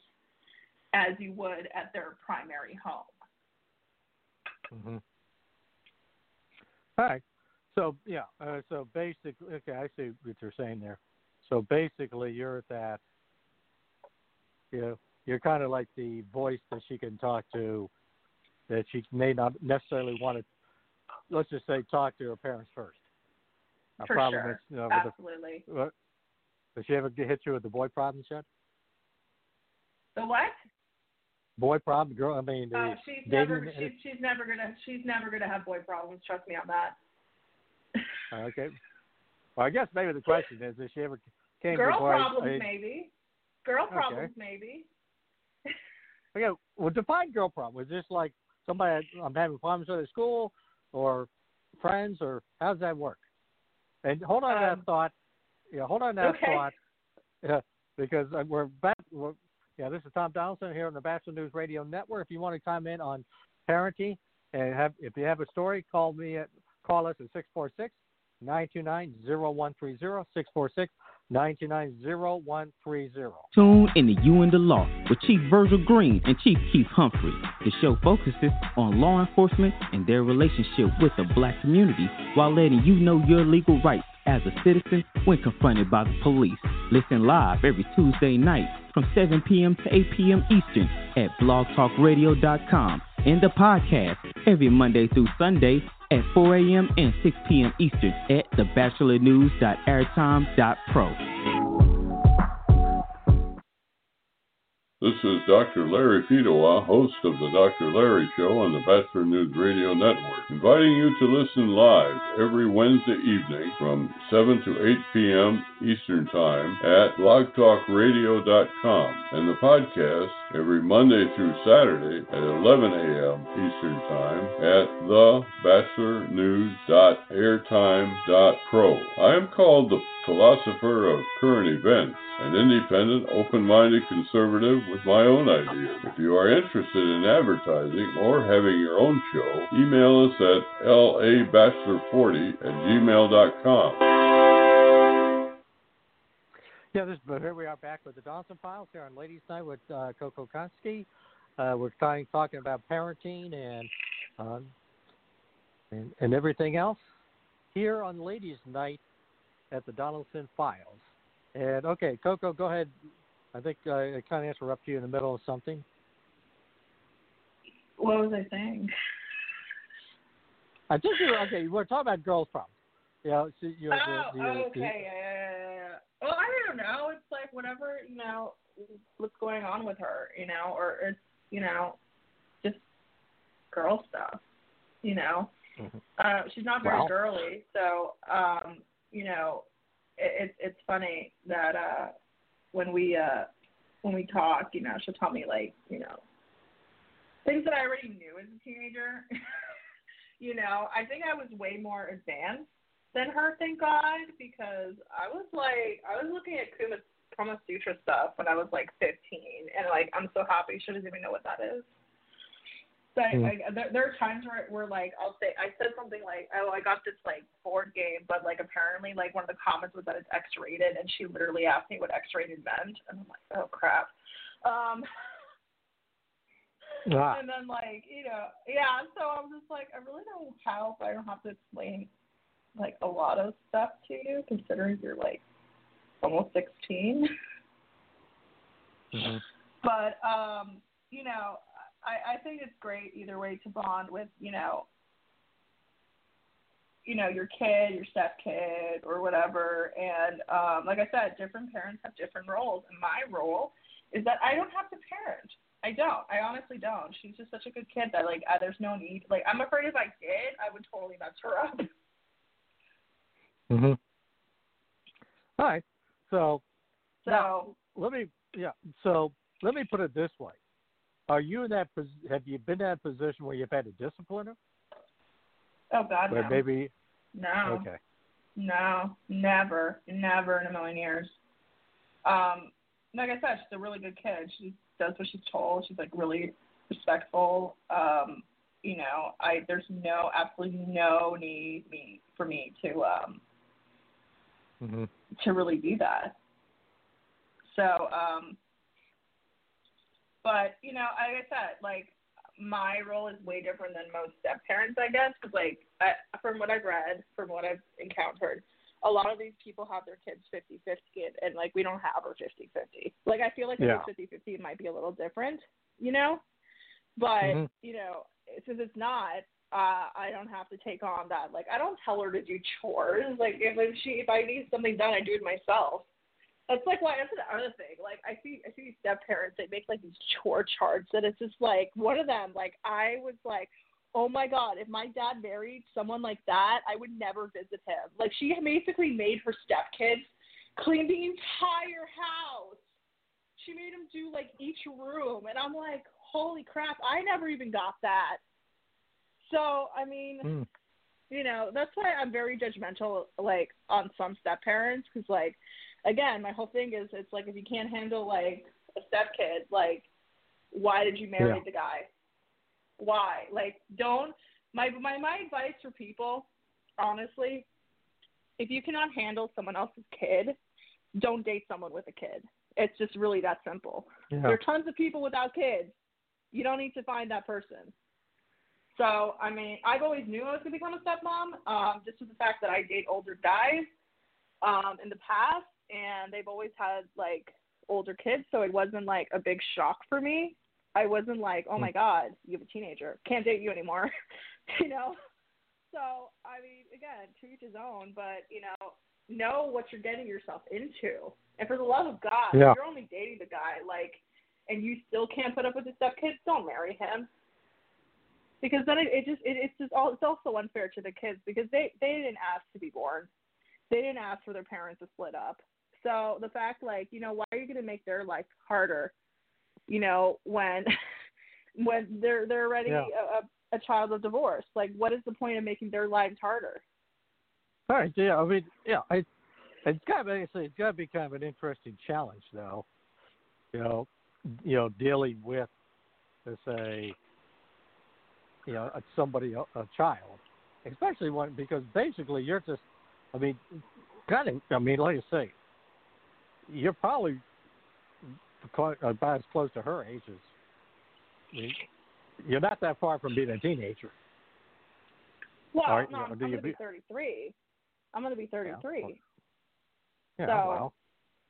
as you would at their primary home. Mm-hmm. All right. So yeah. Uh, so basically, okay, I see what you're saying there. So basically, you're at that. You know, you're kind of like the voice that she can talk to, that she may not necessarily want to. Let's just say talk to her parents first. A For problem sure. is, you know, Absolutely. the, what, does she ever get hit you with the boy problems yet? The what? Boy problems, girl. I mean, Oh, the she's never she's she's never gonna she's never gonna have boy problems. Trust me on that. okay. Well, I guess maybe the question is, if she ever came Girl to boy, problems, I maybe. Girl Okay. problems, maybe. Okay, well, define girl problem. Is this like somebody I'm having problems with at school, or friends, or how does that work? And hold on to Um, that thought. Yeah, hold on to that okay. thought. Yeah, *laughs* because uh, we're back. We're, yeah, this is Tom Donelson here on the Batchelor News Radio Network. If you want to comment on parenting and have, if you have a story, call me at call us at six four six nine two nine zero one three zero six four six nine two nine zero one three zero. Tune in to You and the Law with Chief Virgil Green and Chief Keith Humphrey. The show focuses on law enforcement and their relationship with the black community while letting you know your legal rights as a citizen when confronted by the police. Listen live every Tuesday night from 7 p.m. to 8 p.m. Eastern at blogtalkradio.com and the podcast every Monday through Sunday at 4 a.m. and 6 p.m. Eastern at thebatchelornews.airtime.pro. This is Dr. Larry Fedewa, host of The Dr. Larry Show on the Batchelor News Radio Network, inviting you to listen live every Wednesday evening from 7 to 8 p.m. Eastern Time at blogtalkradio.com and the podcast every Monday through Saturday at 11 a.m. Eastern Time at thebatchelornews.airtime.pro. I am called the philosopher of current events, an independent, open-minded conservative with my own ideas. If you are interested in advertising or having your own show, email us at labatchelor40 at gmail.com. Yeah, this, but here we are back with the Dawson Files here on Ladies Night with uh, Coco Konski. Uh, we're talking talking about parenting and, um, and and everything else here on Ladies Night at the Donelson Files. And okay, Coco, go ahead. I think uh, I kind of interrupted you in the middle of something. What was I saying? I think you were okay. You were talking about girls' problems. Yeah, so you know, oh, the, the, oh, okay, yeah, yeah, yeah, yeah. Well, I don't know. It's like whatever you know, what's going on with her, you know, or it's you know, just girl stuff, you know. Mhm. Uh, she's not very Well. girly, so um, you know, it, it, it's funny that uh, when we uh, when we talk, you know, she'll tell me like, you know, things that I already knew as a teenager. *laughs* you know, I think I was way more advanced than her, thank God, because I was like, I was looking at Kuma, Kama Sutra stuff when I was like 15, and like, I'm so happy she doesn't even know what that is. So I, Mm. I, there, there are times where, where like I'll say I said something like oh I got this like board game but like apparently like one of the comments was that it's X rated and she literally asked me what X rated meant and I'm like oh crap um Ah. and then like you know yeah so i'm just like i really don't how if i don't have to explain like a lot of stuff to you considering you're like almost sixteen Mhm. but um you know i i think it's great either way to bond with you know you know your kid your step kid or whatever and um like i said different parents have different roles and my role is that i don't have to parent I don't. I honestly don't. She's just such a good kid that like uh, there's no need. Like I'm afraid if I did, I would totally mess her up. *laughs* Mhm. All right. So So Now- let me yeah. So let me put it this way: Are you in that? Have you been in that position where you've had to discipline her? oh God, Where no. maybe no, okay. no, never, never in a million years. Um, like I said, she's a really good kid. She does what she's told. She's like really respectful. Um, you know, I there's no absolutely no need me for me to um hmm to really do that. So, um, but you know, like I said, like my role is way different than most step parents, I guess, because like I, from what I've read, from what I've encountered, a lot of these people have their kids 50-50 and, and like we don't have her 50-50. Like I feel like Yeah. 50-50, might be a little different, you know. But Mhm. you know, since it's not, uh, I don't have to take on that. Like I don't tell her to do chores. Like if, she if I need something done, I do it myself. It's like why that's another thing. Like I see I see step parents, they make like these chore charts and it's just like one of them, like I was like, Oh my god, if my dad married someone like that, I would never visit him. Like she basically made her stepkids clean the entire house. She made him do like each room and I'm like, Holy crap, I never even got that. So I mean Mm. you know that's why i'm very judgmental like on some step parents because like again my whole thing is it's like if you can't handle like a step kid like why did you marry Yeah. the guy why like don't my my my advice for people honestly if you cannot handle someone else's kid don't date someone with a kid it's just really that simple Yeah. there are tons of people without kids you don't need to find that person so, I mean, I've always knew I was going to become a stepmom, um, just with the fact that I date older guys um, in the past, and they've always had, like, older kids, so it wasn't, like, a big shock for me. I wasn't like, oh, my God, you have a teenager. Can't date you anymore, *laughs* you know? So, I mean, again, to each his own, but, you know, know what you're getting yourself into. And for the love of God, Yeah. if you're only dating the guy, like, and you still can't put up with the stepkids, don't marry him because then it, it just it, it's just all it's also unfair to the kids because they they didn't ask to be born they didn't ask for their parents to split up so the fact like you know why are you going to make their life harder you know when *laughs* when they're they're already Yeah. a, a, child of divorce like what is the point of making their lives harder All right. Yeah. I mean, yeah. I, it's got to be. It's got to be kind of an interesting challenge, though. You know, you know, dealing with, let's say, you know, somebody, a, a child, especially when because basically you're just, I mean, kind of. I mean, like I say, you're probably quite- uh, about as close to her age as. You're not that far from being a teenager. well right, no yeah, i'm, do I'm going to be be- 33 i'm going to be 33 Yeah. So- well.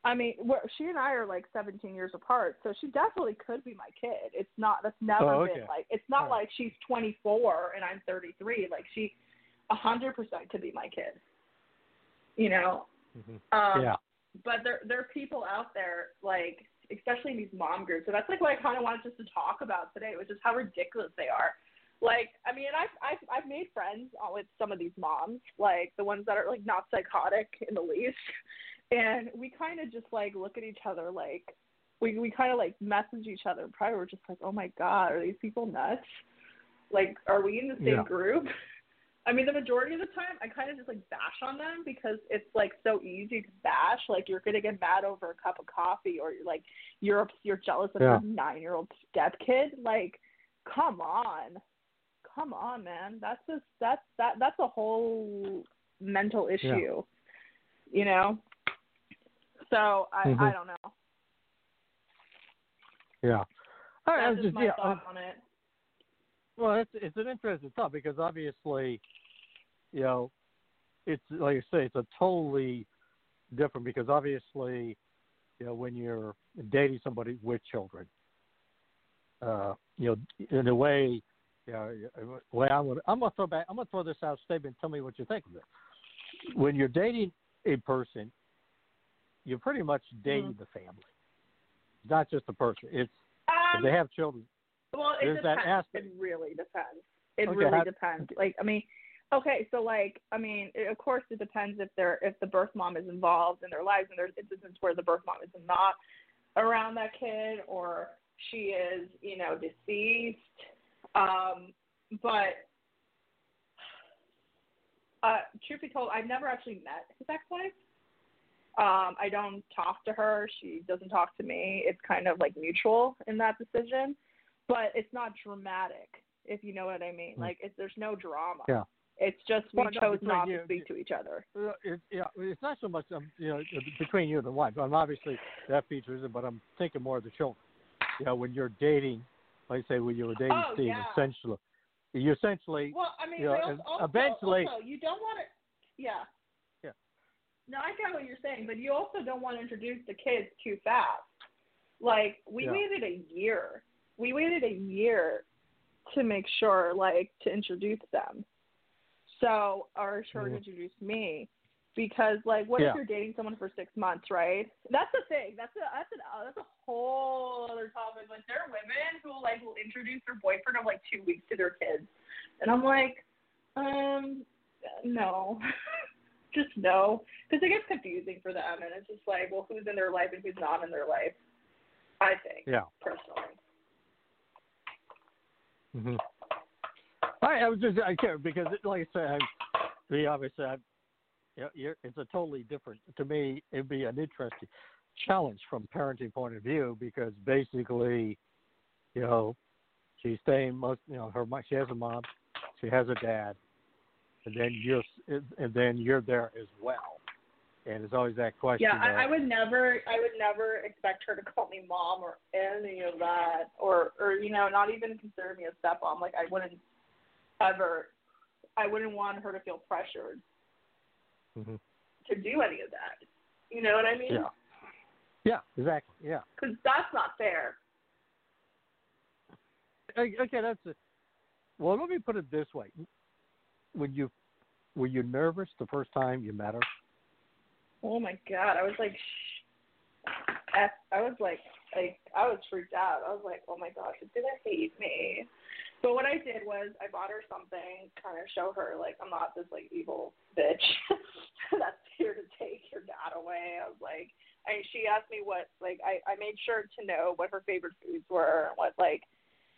I mean, she and I are like 17 years apart, so she definitely could be my kid. It's not. That's never Oh, been like. It's not right. like she's 24 and I'm 33. Like she, a hundred percent could be my kid. You know. Mhm. Um, yeah. But there there are people out there like, especially in these mom groups. So that's like what I kind of wanted just to talk about today, which is how ridiculous they are. Like, I mean, I've I've I've made friends uh, with some of these moms, like the ones that are like not psychotic in the least, and we kind of just like look at each other like we we kind of like message each other. Probably we're just like, oh my god, are these people nuts? Like, are we in the same Yeah. group? *laughs* I mean, the majority of the time, I kind of just like bash on them because it's like so easy to bash. Like, you're gonna get mad over a cup of coffee, or you're like, you're you're jealous of Yeah. your nine year old step kid. Like, come on, come on, man. That's just that's that that's a whole mental issue, you know. So I Mhm. I don't know. Yeah. All right, I That's was just my yeah, thought on it. Well, it's it's an interesting thought because obviously, you know, it's like I say, it's a totally different because obviously, you know, when you're dating somebody with children, uh, you know, in a way, you know, way I'm gonna I'm gonna throw back I'm gonna throw this out statement. Tell me what you think of it. When you're dating a person, you're pretty much dating Mhm. the family. It's not just the person. It's if Um, they have children. Well, it There's that depends. aspect- It really depends. It Okay, really how- depends. Like, I mean, okay, so like, I mean, it, of course, it depends if they're if the birth mom is involved in their lives, and there's instances where the birth mom is not around that kid, or she is, you know, deceased. Um, but uh, truth be told, I've never actually met his ex-wife. Um, I don't talk to her. She doesn't talk to me. It's kind of like mutual in that decision, but it's not dramatic, if you know what I mean. Hmm. Like, it's, there's no drama. Yeah. It's just we Well, chose not you- to speak to each other. It, yeah, it's not so much um, you know between you and the wife. I'm obviously that features it, but I'm thinking more of the children. You know, when you're dating, like say when you were dating Oh, Steve, yeah. essentially, you essentially Well, I mean, you know, also, eventually- also, you don't want to. Yeah. No, I get what you're saying, but you also don't want to introduce the kids too fast. Like we Yeah. waited a year. We waited a year to make sure, like, to introduce them. So, or sure Mhm. to introduce me. because like what Yeah. if you're dating someone for six months, right? That's the thing. That's a that's an uh, that's a whole other topic. Like there are women who like will introduce their boyfriend of like two weeks to their kids, and I'm like, um, no, *laughs* just no, because it gets confusing for them, and it's just like, well, who's in their life and who's not in their life. I think Yeah. personally. hmm I, I was just I care because it, like I said, I, to be obvious, I, you know, you're, it's a totally different. To me, it'd be an interesting challenge from parenting point of view because basically, you know, she's staying most. You know, her she has a mom, she has a dad, and then you're and then you're there as well. And it's always that question. Yeah, I, I would never, I would never expect her to call me mom or any of that, or, or you know, not even consider me a stepmom. Like I wouldn't ever, I wouldn't want her to feel pressured Mhm. to do any of that. You know what I mean? Yeah. Yeah. Exactly. Yeah. Because that's not fair. Okay, okay, that's it. Well, let me put it this way: when you were you nervous the first time you met her? Oh my god, I was like, shh. I was like, like I was freaked out. I was like, oh my gosh, she's gonna hate me. But what I did was I bought her something, kind of show her like I'm not this like evil bitch *laughs* that's here to take your dad away. I was like, I she asked me what like I I made sure to know what her favorite foods were, and what like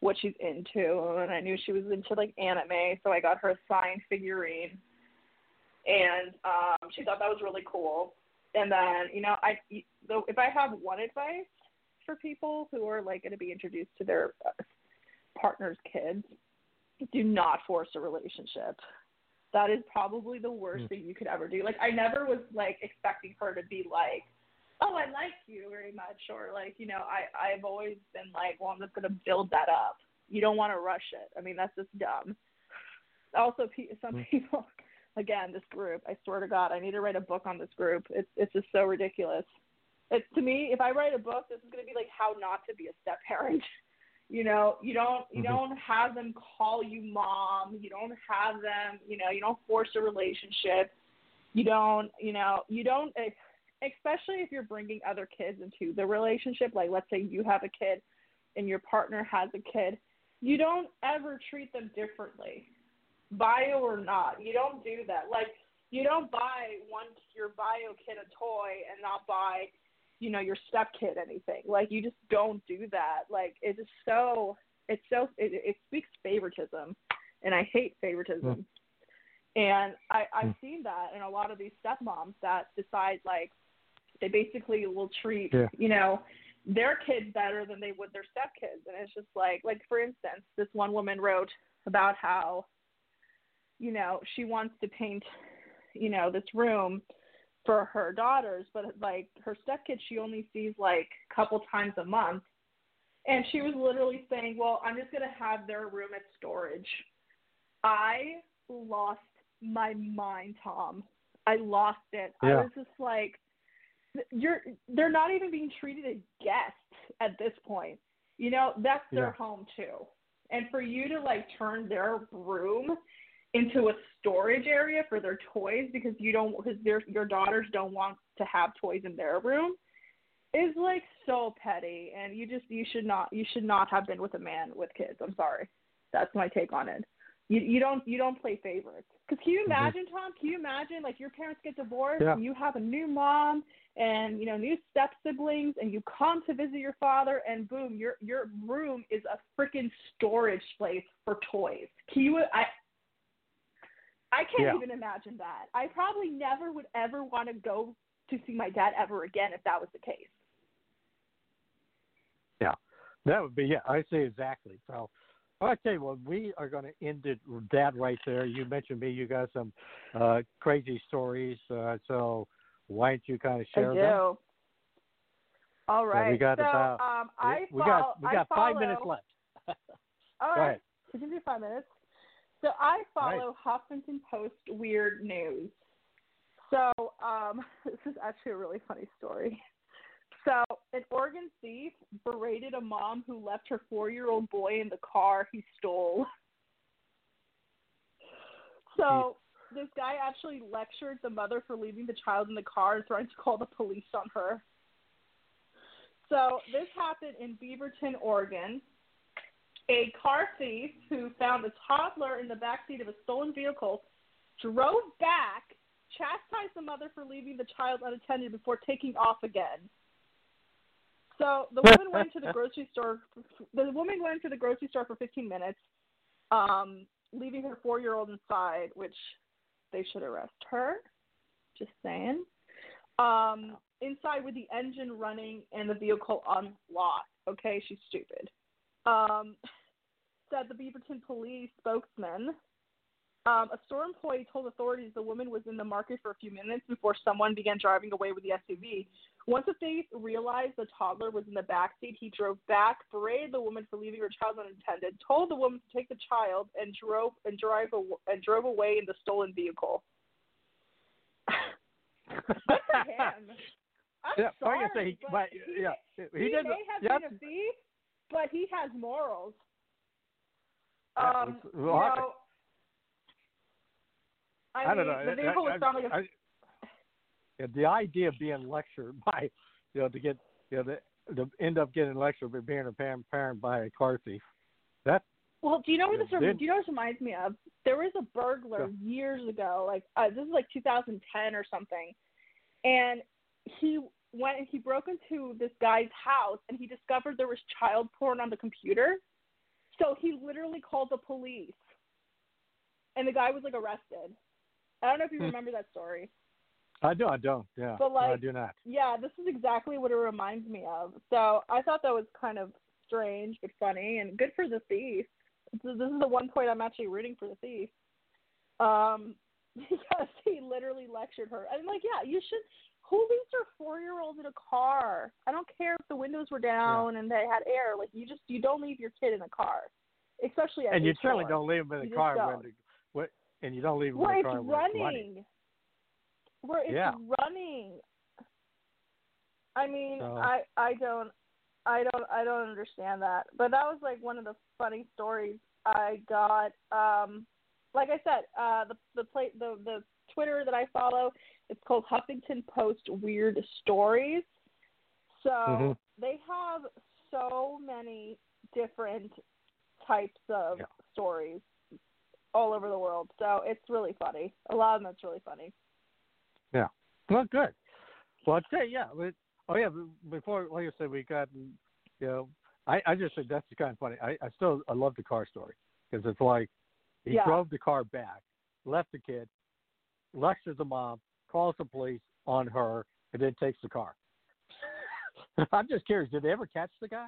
what she's into, and I knew she was into like anime, so I got her a signed figurine and um, she thought that was really cool. And then, you know, I though if I have one advice for people who are like going to be introduced to their uh, partner's kids, do not force a relationship. That is probably the worst Mm. thing you could ever do. Like I never was like expecting her to be like, "Oh, I like you very much," or like, you know, I I've always been like, "Well, I'm just going to build that up." You don't want to rush it. I mean, that's just dumb. Also, some Mm. people *laughs* again, this group, I swear to God, I need to write a book on this group. It's it's just so ridiculous. It's to me, if I write a book, this is going to be like how not to be a step parent. *laughs* You know, you don't you Mhm. don't have them call you mom. You don't have them, you know, you don't force a relationship. You don't, you know, you don't especially if you're bringing other kids into the relationship, like let's say you have a kid and your partner has a kid, you don't ever treat them differently bio or not. You don't do that. Like you don't buy one your bio kid a toy and not buy, you know, your step kid anything. Like you just don't do that. Like it's just so it's so it, it speaks favoritism, and I hate favoritism. Hmm. And I I've hmm. seen that in a lot of these stepmoms that decide like they basically will treat Yeah. you know their kids better than they would their stepkids, and it's just like like for instance, this one woman wrote about how you know, she wants to paint, you know, this room for her daughters, but like her stepkid she only sees like a couple times a month. And she was literally saying, Well, I'm just gonna have their room at storage. I lost my mind, Tom. I lost it. I was just like you're they're not even being treated as guests at this point. You know, that's their Yeah. home too. And for you to like turn their room into a storage area for their toys because you don't because their your daughters don't want to have toys in their room is like so petty and you just you should not you should not have been with a man with kids. I'm sorry. That's my take on it. You you don't you don't play favorites. Cuz can you mm-hmm. imagine Tom? Can you imagine like your parents get divorced Yeah. and you have a new mom and you know new step siblings and you come to visit your father and boom your your room is a freaking storage place for toys. Can you I I can't Yeah. even imagine that. I probably never would ever want to go to see my dad ever again if that was the case. Yeah, that would be yeah. I see exactly. So, I tell you what, we are going to end it that right there. You mentioned me. You got some uh, crazy stories. Uh, so why don't you kind of share I do. them? All right. we got so about um, I we follow, got we I got five follow- minutes left. *laughs* All right. ahead. We can do five minutes. So I All right. follow Huffington Post Weird News. So um, *laughs* this is actually a really funny story. So an Oregon thief berated a mom who left her four-year-old boy in the car he stole. So this guy actually lectured the mother for leaving the child in the car and threatened to call the police on her. So this happened in Beaverton, Oregon. A car thief who found a toddler in the backseat of a stolen vehicle drove back, chastised the mother for leaving the child unattended before taking off again. So the woman went to the grocery store. The woman went to the grocery store for 15 minutes, um, leaving her four-year-old inside, which they should arrest her. Just saying. Um, inside with the engine running and the vehicle unlocked. Okay, she's stupid. Um, said the Beaverton police spokesman. Um, a store employee told authorities the woman was in the market for a few minutes before someone began driving away with the SUV. Once the thief realized the toddler was in the back seat, he drove back, berated the woman for leaving her child unattended, told the woman to take the child, and drove and drive and drove away in the stolen vehicle. Good for *laughs* him. I'm yeah, sorry, I say, but but, he, yeah, he, he may have been a thief, but he has morals. Yeah, Um, it's- you well, I- know, I, I mean, don't know. the vehicle I- was found like yeah, the idea of being lectured by, you know, to get, you know, the, to end up getting lectured by being a parent, by a car thief. That Well, do you know what this? then- do you know what this reminds me of? There was a burglar years ago, like uh, this is like 2010 or something, and he went and he broke into this guy's house and he discovered there was child porn on the computer. So he literally called the police, and the guy was like arrested. I don't know if you Hmm. remember that story. I do. I don't. Yeah. But, No, I do not. Yeah, this is exactly what it reminds me of. So I thought that was kind of strange but funny and good for the thief. This is, the one point I'm actually rooting for the thief. Um, *laughs* because he literally lectured her. I'm like, yeah, you should. Who leaves their four year old in a car? I don't care if the windows were down and they had air. Like, you just you don't leave your kid in a car, especially at And you certainly don't leave him in a the car when the, and you don't leave him Where in the car when it's running. running. Where it's Yeah. running. I mean, So- I I don't I don't I don't understand that. But that was like one of the funny stories I got. Um like I said, uh the the play the the Twitter that I follow, it's called Huffington Post Weird Stories. So Mhm. they have so many different types of Yeah. stories all over the world. So it's really funny. A lot of them it's really funny. Yeah. Well, good. Well, tell you, yeah. But, oh, yeah. Before, like I said, we got, you know, I, I just think that's kind of funny. I, I still, I love the car story because it's like he Yeah. drove the car back, left the kid, lectures the mom, calls the police on her, and then takes the car. *laughs* I'm just curious. Did they ever catch the guy?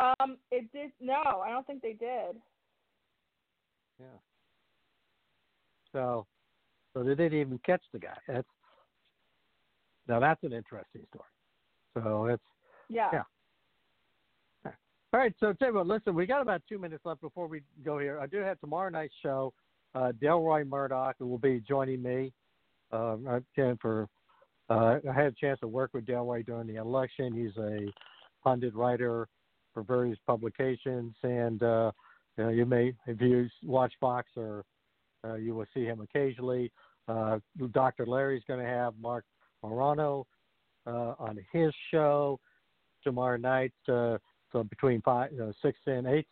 Um, it did no, I don't think they did. Yeah. So, so they didn't even catch the guy. That's now that's an interesting story. So it's Yeah. Yeah. all right. So tell you what, listen, we got about two minutes left before we go here. I do have tomorrow night's show. Uh, Deroy Murdock will be joining me um, again for. Uh, I had a chance to work with Delroy during the election. He's a pundit writer for various publications, and uh, you, know, you may, if you watch Fox, or uh, you will see him occasionally. Uh, Dr. Larry's going to have Marc Morano uh, on his show tomorrow night. Uh, so between five, uh, six and eight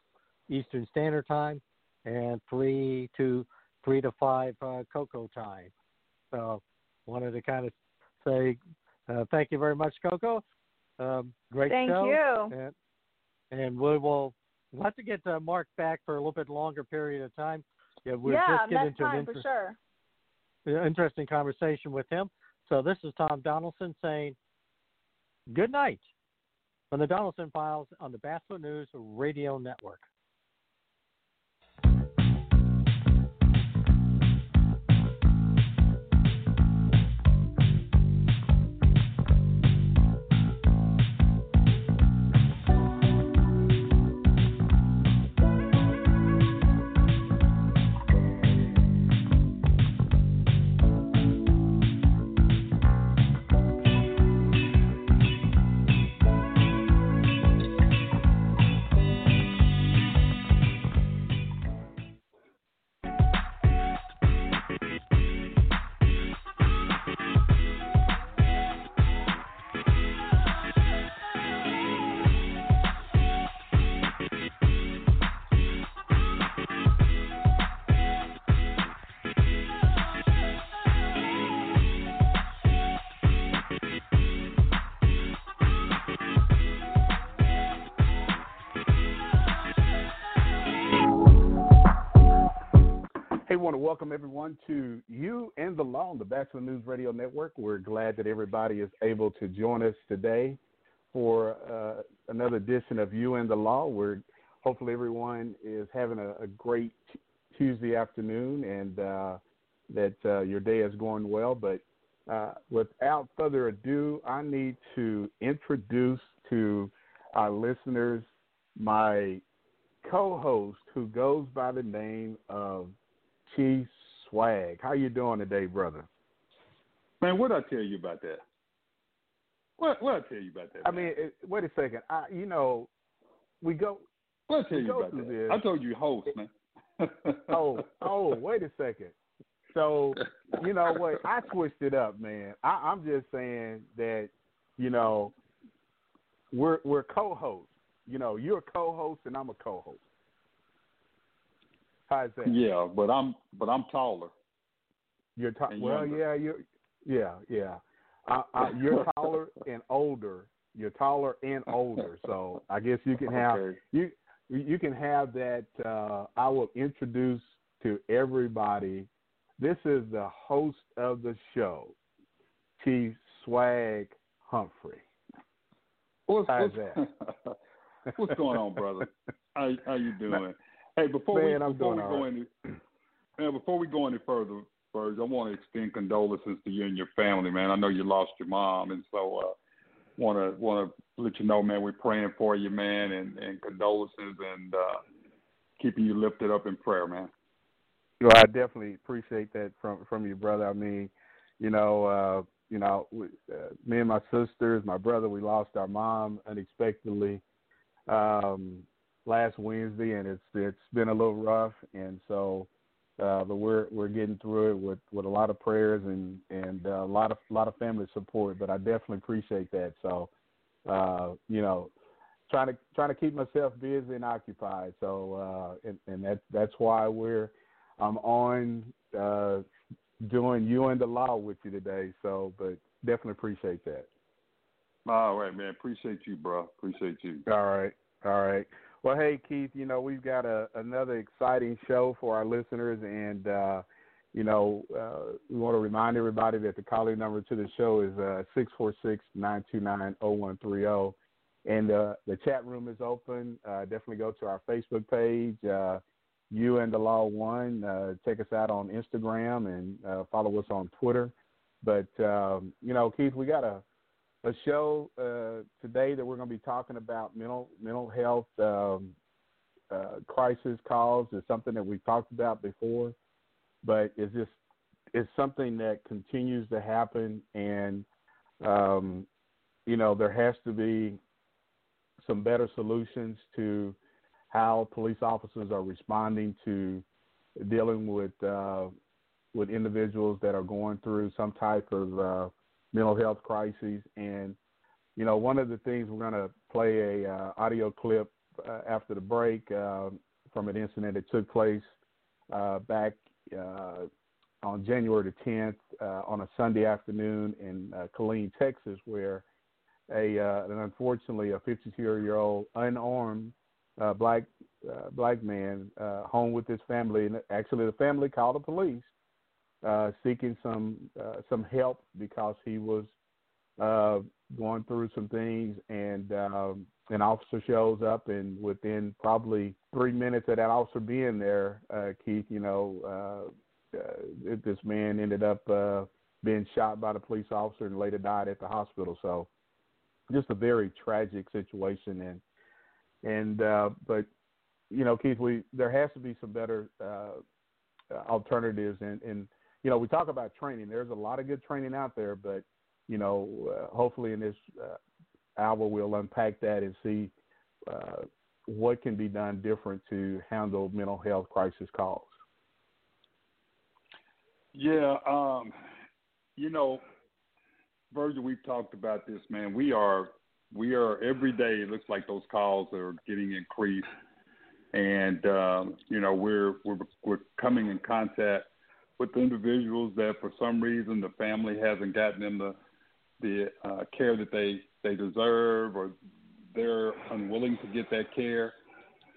Eastern Standard Time, and three to three to five uh, Coco time. So wanted to kind of say uh, thank you very much, Coco. Um, great Thank show. you. And, and we will we'll have to get uh, Mark back for a little bit longer period of time. Yeah, we're yeah, just next into an for sure. interesting conversation with him. So this is Tom Donelson saying good night from the Donelson Files on the Batchelor News Radio Network. To welcome everyone to You and the Law on the Batchelor News Radio Network. We're glad that everybody is able to join us today for uh, another edition of You and the Law. We're hopefully everyone is having a, a great Tuesday afternoon and uh, that uh, your day is going well. But uh, without further ado, I need to introduce to our listeners my co-host who goes by the name of Chief Swag. How you doing today, brother? Man, what I tell you about that? What what I tell you about that? I mean, it, wait a second. I you know, we go. What I tell you about that? This. I told you host, man. *laughs* oh, oh, wait a second. So, you know what? I switched it up, man. I, I'm just saying that, you know, we're we're co-hosts. You know, you're a co-host and I'm a co-host. How's that? Yeah, but I'm but I'm taller. You're ta- well, yeah, you're yeah, yeah. Uh, uh, you're *laughs* taller and older. You're taller and older, so I guess you can have okay. you you can have that. Uh, I will introduce to everybody. This is the host of the show, Chief Swag Humphrey. What's, How's what's, that? *laughs* what's going on, brother? How how you *laughs* doing? Hey, before Man, we I'm before we go right. any man, before we go any further, first, I want to extend condolences to you and your family, man. I know you lost your mom, and so uh, want to want to let you know, man, we're praying for you, man, and and condolences and uh, keeping you lifted up in prayer, man. Well, I definitely appreciate that from from you, brother. I mean, you know, uh, you know, we, uh, me and my sisters, my brother, we lost our mom unexpectedly um, last Wednesday, and it's it's been a little rough, and so. Uh, but we're we're getting through it with, with a lot of prayers and and uh, a lot of a lot of family support. But I definitely appreciate that. So, uh, you know, trying to trying to keep myself busy and occupied. So, uh, and, and that's that's why we're I'm on uh, doing you and the law with you today. So, but definitely appreciate that. All right, man. Appreciate you, bro. Appreciate you. All right, all right. Well, hey Keith, you know we've got a another exciting show for our listeners, and uh, you know uh, we want to remind everybody that the calling number to the show is uh, six four six nine two nine zero one three zero, and uh, the chat room is open. Uh, definitely go to our Facebook page. Uh, you and the Law One. Uh, check us out on Instagram and uh, follow us on Twitter. But um, you know, Keith, we got a a show uh, today that we're going to be talking about mental mental health um, uh, crisis calls. is something that we've talked about before, but it's just it's something that continues to happen, and um, you know there has to be some better solutions to how police officers are responding to dealing with uh, with individuals that are going through some type of uh, mental health crises. And you know, one of the things we're going to play a uh, audio clip uh, after the break uh, from an incident that took place uh, back uh, on January the 10th uh, on a Sunday afternoon in Killeen, Texas, where a an unfortunately a 52 year old unarmed black black man home with his family, and actually the family called the police uh, seeking some uh, some help because he was uh, going through some things, and um, an officer shows up, and within probably three minutes of that officer being there, uh, Keith, you know, uh, uh, this man ended up uh, being shot by the police officer and later died at the hospital. So, just a very tragic situation, and and uh, but you know, Keith, we there has to be some better uh, alternatives, and and you know, we talk about training. There's a lot of good training out there, but you know, uh, hopefully in this uh, hour we'll unpack that and see uh, what can be done different to handle mental health crisis calls. Yeah, um, you know, Virgil, we've talked about this, man. We are we are every day. It looks like those calls are getting increased, and um, you know we're we're we're coming in contact with individuals that for some reason the family hasn't gotten them the the uh, care that they they deserve or they're unwilling to get that care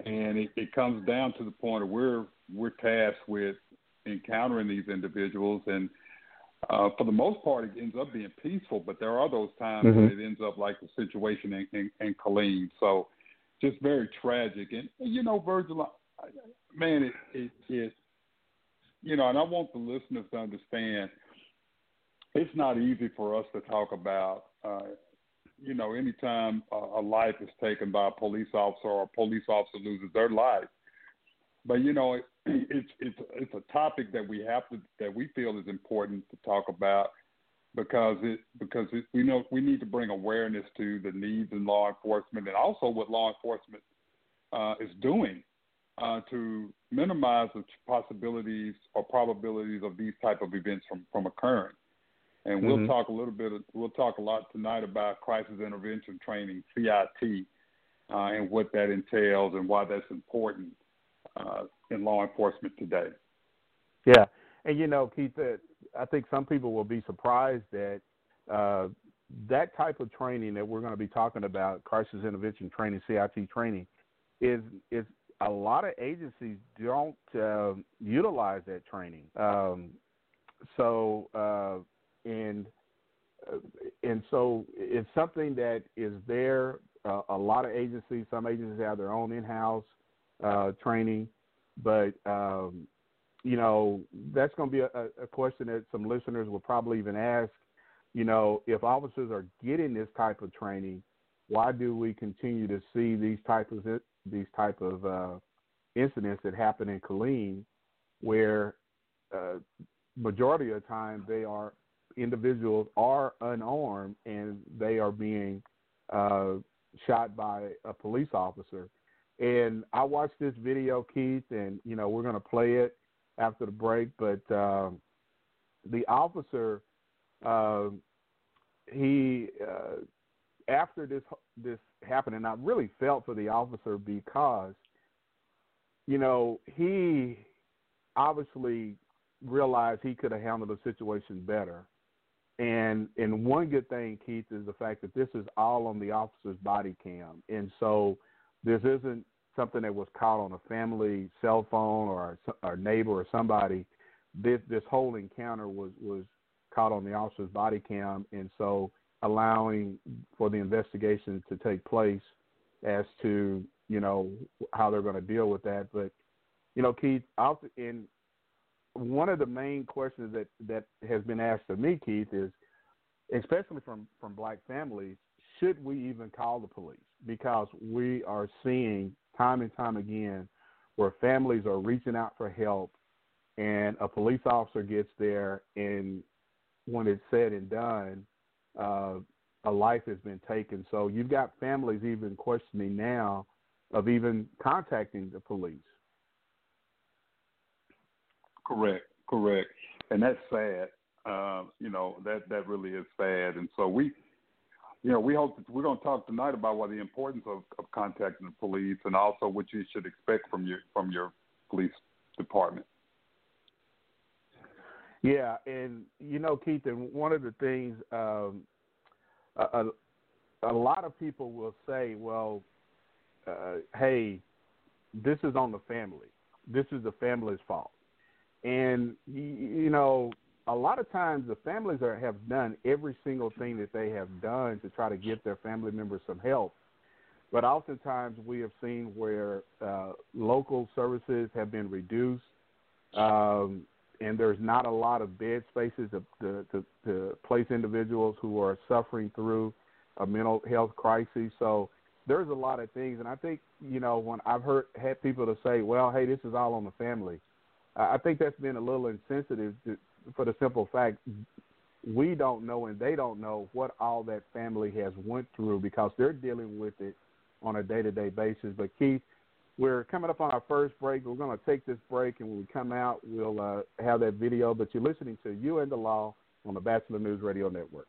and it, it comes down to the point of we're we're tasked with encountering these individuals, and uh, for the most part, it ends up being peaceful. But there are those times mm-hmm. when it ends up like the situation in, in, in Killeen. So just very tragic. And you know, Virgil, man, it, it it you know, and I want the listeners to understand it's not easy for us to talk about. Uh, you know, anytime a, a life is taken by a police officer or a police officer loses their life, but you know, it, *clears throat* it's it's it's a topic that we have to that we feel is important to talk about because it because it, we know we need to bring awareness to the needs in law enforcement and also what law enforcement uh, is doing uh, to minimize the possibilities or probabilities of these type of events from from occurring. And we'll mm-hmm. talk a little bit. We'll talk a lot tonight about crisis intervention training (CIT) uh, and what that entails and why that's important uh, in law enforcement today. Yeah, and you know, Keith, I think some people will be surprised that uh, that type of training that we're going to be talking about, crisis intervention training, CIT training, is is a lot of agencies don't uh, utilize that training. Um, so uh, and uh, and so it's something that is there. Uh, a lot of agencies, some agencies have their own in-house uh, training, but um, you know, that's going to be a, a question that some listeners will probably even ask. You know, if officers are getting this type of training, why do we continue to see these types of these type of uh, incidents that happen in Killeen, where uh, majority of the time they are individuals are unarmed and they are being uh, shot by a police officer. And I watched this video, Keith, and you know we're going to play it after the break. But um, the officer, uh, he after this this happened, and I really felt for the officer because, you know, he obviously realized he could have handled the situation better. And and one good thing, Keith, is the fact that this is all on the officer's body cam, and so this isn't something that was caught on a family cell phone or a, neighbor or somebody. This this whole encounter was was caught on the officer's body cam, and so allowing for the investigation to take place as to you know how they're going to deal with that. But you know, Keith, in one of the main questions that that has been asked of me, Keith, is especially from from black families, should we even call the police? Because we are seeing time and time again where families are reaching out for help and a police officer gets there and when it's said and done, uh, a life has been taken. So you've got families even questioning now of even contacting the police. Correct, correct, and that's sad. Uh, you know that that really is sad, and so we you know, we hope that we're going to talk tonight about what the importance of, of contacting the police and also what you should expect from your from your police department. Yeah, and you know, Keith, and one of the things um, a, a lot of people will say, well, uh, hey, this is on the family. This is the family's fault. And, you know, a lot of times the families are, have done every single thing that they have done to try to get their family members some help. But oftentimes we have seen where uh, local services have been reduced, um, and there's not a lot of bed spaces to, to, to, to place individuals who are suffering through a mental health crisis. So there's a lot of things, and I think you know when I've heard had people to say, "Well, hey, this is all on the family." I think that's been a little insensitive to, for the simple fact we don't know and they don't know what all that family has went through because they're dealing with it on a day to day basis. But Keith, we're coming up on our first break. We're going to take this break, and when we come out, we'll uh, have that video. But you're listening to You and the Law on the Batchelor News Radio Network.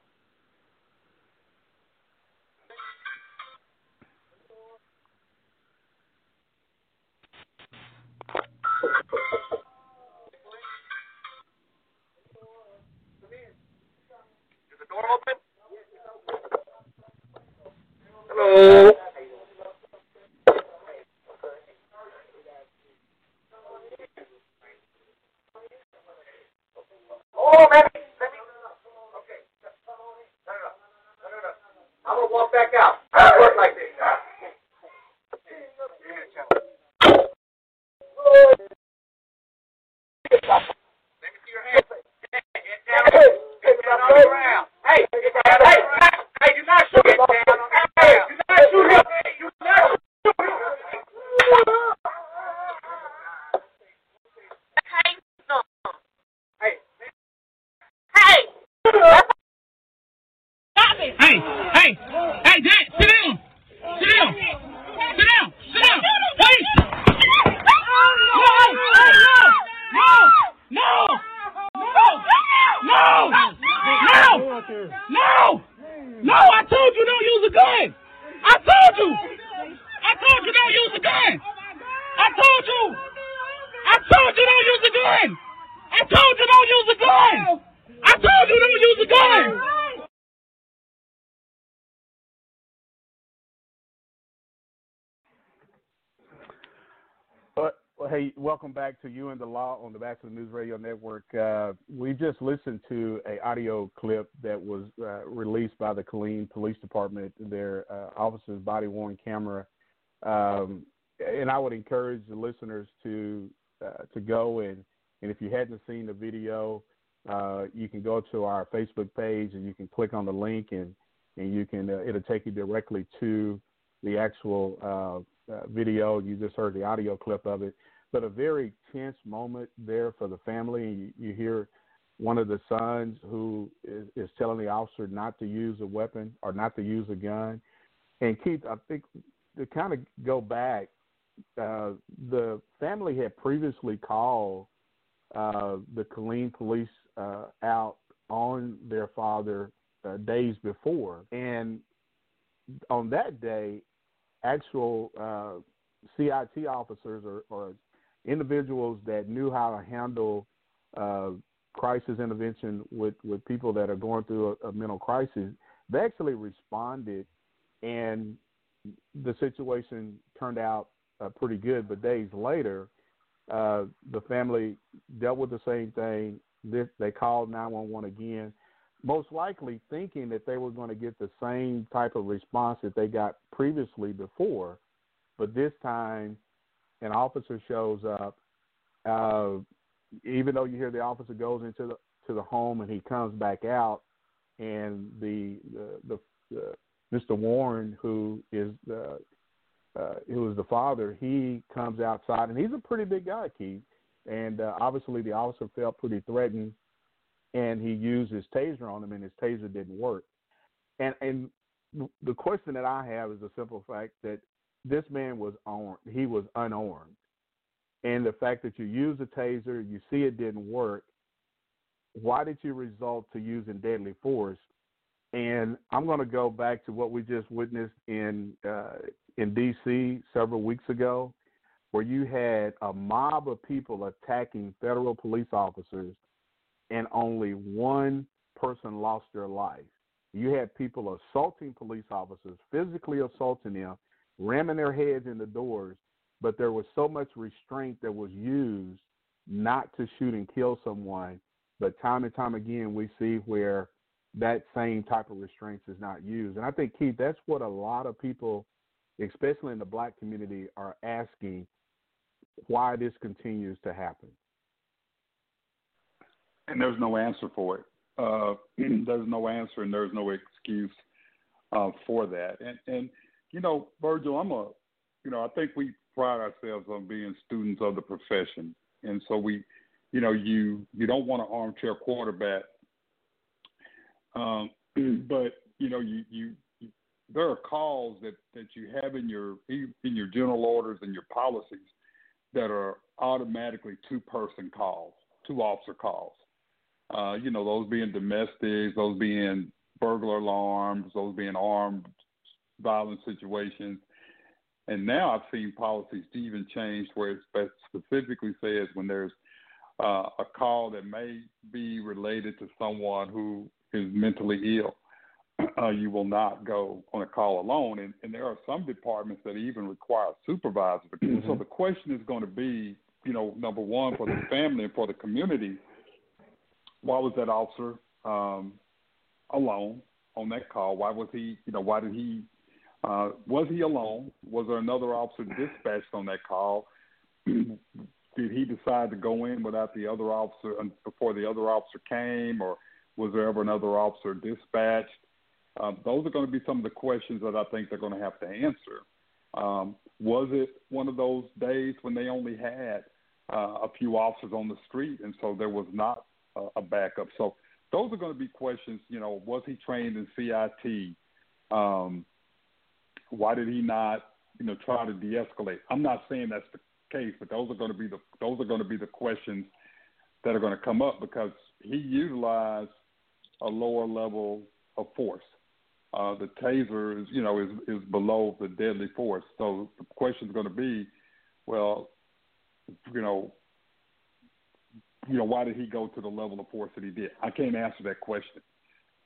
Hello. To you and the law on the Batchelor News Radio Network. Uh, we just listened to a audio clip that was uh, released by the Killeen Police Department, their uh, officer's body worn camera, um, and I would encourage the listeners to uh, to go and and if you hadn't seen the video, uh, you can go to our Facebook page and you can click on the link and and you can uh, it'll take you directly to the actual uh, uh, video. You just heard the audio clip of it, but a very tense moment there for the family. You, you hear one of the sons who is, is telling the officer not to use a weapon or not to use a gun. And Keith, I think to kind of go back, uh, the family had previously called uh, the Killeen police uh, out on their father uh, days before, and on that day, actual uh, CIT officers or, or, individuals that knew how to handle uh, crisis intervention with, with people that are going through a, a mental crisis, they actually responded, and the situation turned out uh, pretty good. But days later, uh, the family dealt with the same thing. This, they called 911 again, most likely thinking that they were going to get the same type of response that they got previously before. But this time, an officer shows up. Uh, even though you hear the officer goes into the to the home and he comes back out, and the the, the, the Mr. Warren, who is the uh, who is the father, he comes outside, and he's a pretty big guy, Keith. And uh, obviously, the officer felt pretty threatened, and he used his taser on him, and his taser didn't work. And and the question that I have is the simple fact that this man was armed; he was unarmed, and the fact that you use a taser, you see it didn't work. Why did you resort to using deadly force? And I'm going to go back to what we just witnessed in uh, in D.C. several weeks ago, where you had a mob of people attacking federal police officers, and only one person lost their life. You had people assaulting police officers, physically assaulting them, ramming their heads in the doors, but there was so much restraint that was used not to shoot and kill someone. But time and time again, we see where that same type of restraints is not used. And I think, Keith, that's what a lot of people, especially in the black community, are asking why this continues to happen. And there's no answer for it. Uh, *clears throat* there's no answer and there's no excuse uh, for that. And, and, you know, Virgil, I'm a, you know, I think we pride ourselves on being students of the profession. And so we, you know, you, you don't want an armchair quarterback um, *clears throat* but you know, you, you there are calls that that you have in your in your general orders and your policies that are automatically two person calls, two officer calls. Uh, you know, those being domestics, those being burglar alarms, those being armed violent situations. And now I've seen policies even change where it specifically says when there's uh, a call that may be related to someone who is mentally ill, uh, you will not go on a call alone. And, and there are some departments that even require a supervisor. Mm-hmm. So the question is going to be, you know, number one for the family and for the community, why was that officer um, alone on that call? Why was he, you know, why did he Uh, was he alone? Was there another officer dispatched on that call? *clears throat* Did he decide to go in without the other officer before the other officer came, or was there ever another officer dispatched? Um, those are going to be some of the questions that I think they're going to have to answer. Um, was it one of those days when they only had uh, a few officers on the street, and so there was not a, backup? So those are going to be questions. You know, was he trained in CIT? Um, why did he not, you know, try to de-escalate? I'm not saying that's the case, but those are going to be the those are going to be the questions that are going to come up because he utilized a lower level of force. Uh, the taser is, you know, is is below the deadly force. So the question is going to be, well, you know, you know, why did he go to the level of force that he did? I can't answer that question.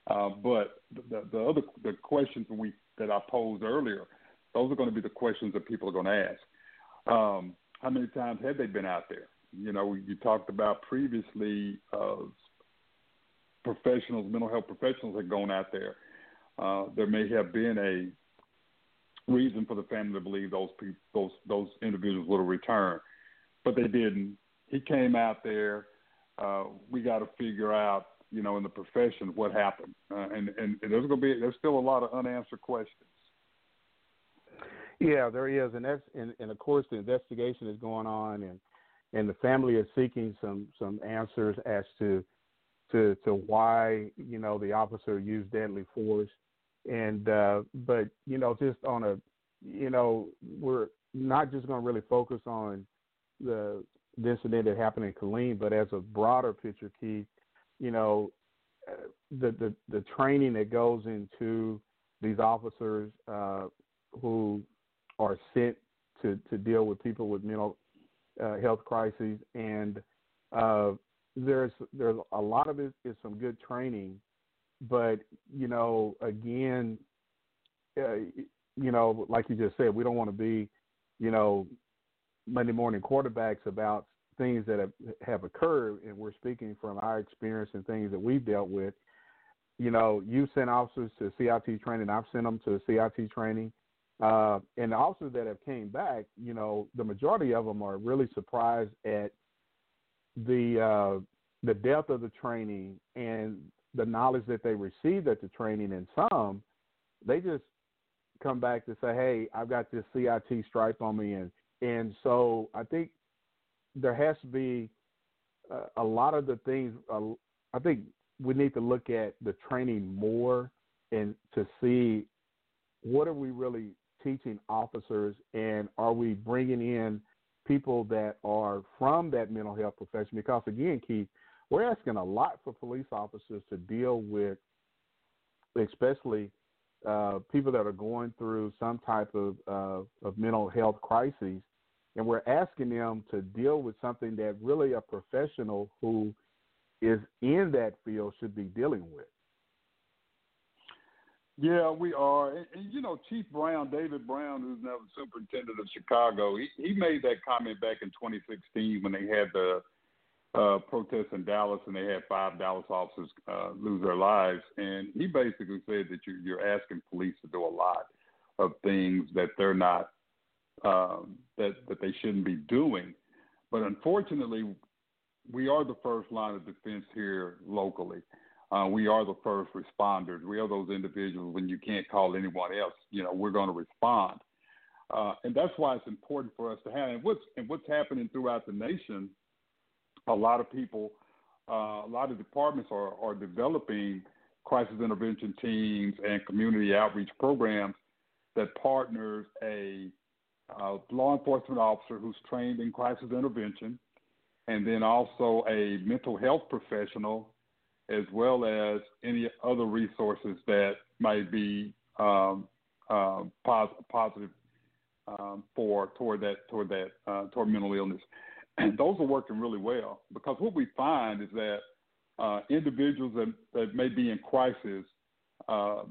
Uh, but the, the other the questions when we that I posed earlier, those are going to be the questions that people are going to ask. Um, how many times have they been out there? You know, you talked about previously uh, professionals, mental health professionals had gone out there. Uh, there may have been a reason for the family to believe those people, those those individuals would have returned, but they didn't. He came out there. Uh, we got to figure out, you know, in the profession what happened, uh, and, and and there's going to be there's still a lot of unanswered questions. Yeah, there is, and that's and, and of course the investigation is going on, and and the family is seeking some some answers as to to to why you know the officer used deadly force, and uh, but you know just on a you know we're not just going to really focus on the, incident that happened in Killeen, but as a broader picture, Keith, you know uh, the the the training that goes into these officers uh, who are sent to, to deal with people with mental uh, health crises, and uh, there's there's a lot of it is some good training, but you know, again, uh, you know, like you just said, we don't want to be, you know, Monday morning quarterbacks about things that have, have occurred, and we're speaking from our experience and things that we've dealt with. You know, you sent officers to CIT training. I've sent them to CIT training. Uh, and the officers that have came back, you know, the majority of them are really surprised at the uh, the depth of the training and the knowledge that they received at the training. And some, they just come back to say, "Hey, I've got this CIT stripe on me," and and so I think there has to be uh, a lot of the things. Uh, I think we need to look at the training more and to see what are we really teaching officers, and are we bringing in people that are from that mental health profession? Because again, Keith, we're asking a lot for police officers to deal with, especially uh, people that are going through some type of uh, of mental health crises, and we're asking them to deal with something that really a professional who is in that field should be dealing with. Yeah, we are. And, and, you know, Chief Brown, David Brown, who's now the superintendent of Chicago, he, he made that comment back in 2016 when they had the uh, protests in Dallas and they had five Dallas officers uh, lose their lives. And he basically said that you, you're asking police to do a lot of things that they're not, um, that, that they shouldn't be doing. But unfortunately, we are the first line of defense here locally. Uh, we are the first responders. We are those individuals when you can't call anyone else. You know, we're going to respond, uh, and that's why it's important for us to have. And what's and what's happening throughout the nation, a lot of people, uh, a lot of departments are are developing crisis intervention teams and community outreach programs that partners a uh, law enforcement officer who's trained in crisis intervention, and then also a mental health professional as well as any other resources that might be um, um, pos- positive um, for toward that toward that uh, toward mental illness. And *clears throat* those are working really well because what we find is that uh, individuals that, that may be in crisis, uh,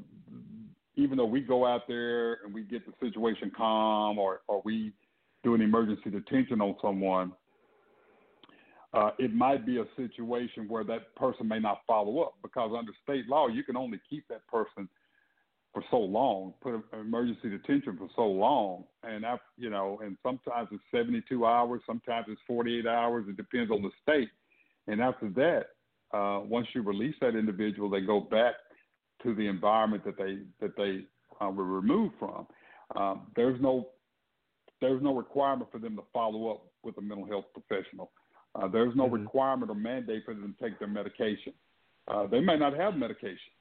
even though we go out there and we get the situation calm or, or we do an emergency detention on someone, uh, it might be a situation where that person may not follow up because under state law, you can only keep that person for so long, put an emergency detention for so long, and I, you know, and sometimes it's 72 hours, sometimes it's 48 hours. It depends on the state. And after that, uh, once you release that individual, they go back to the environment that they that they uh, were removed from. Um, there's no there's no requirement for them to follow up with a mental health professional. Uh, there's no mm-hmm. requirement or mandate for them to take their medication. Uh, they may not have medication.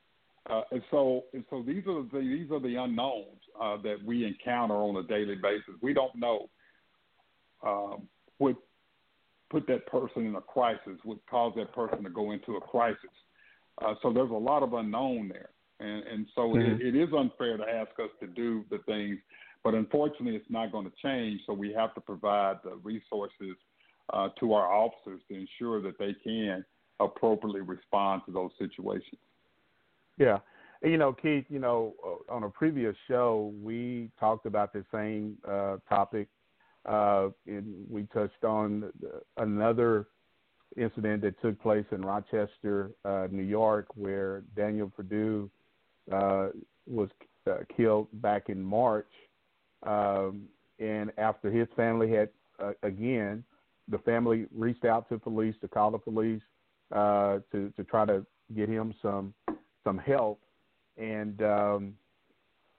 Uh, and so, and so these are the these are the unknowns uh, that we encounter on a daily basis. We don't know um, what put that person in a crisis, what caused that person to go into a crisis. Uh, so there's a lot of unknown there, and and so mm-hmm. it, it is unfair to ask us to do the things, but unfortunately, it's not going to change. So we have to provide the resources uh, to our officers to ensure that they can appropriately respond to those situations. Yeah. You know, Keith, you know, uh, on a previous show, we talked about the same uh, topic. Uh, and we touched on another incident that took place in Rochester, uh, New York, where Daniel Perdue uh, was uh, killed back in March. Um, and after his family had, uh, again, the family reached out to police to call the police uh, to to try to get him some some help, and um,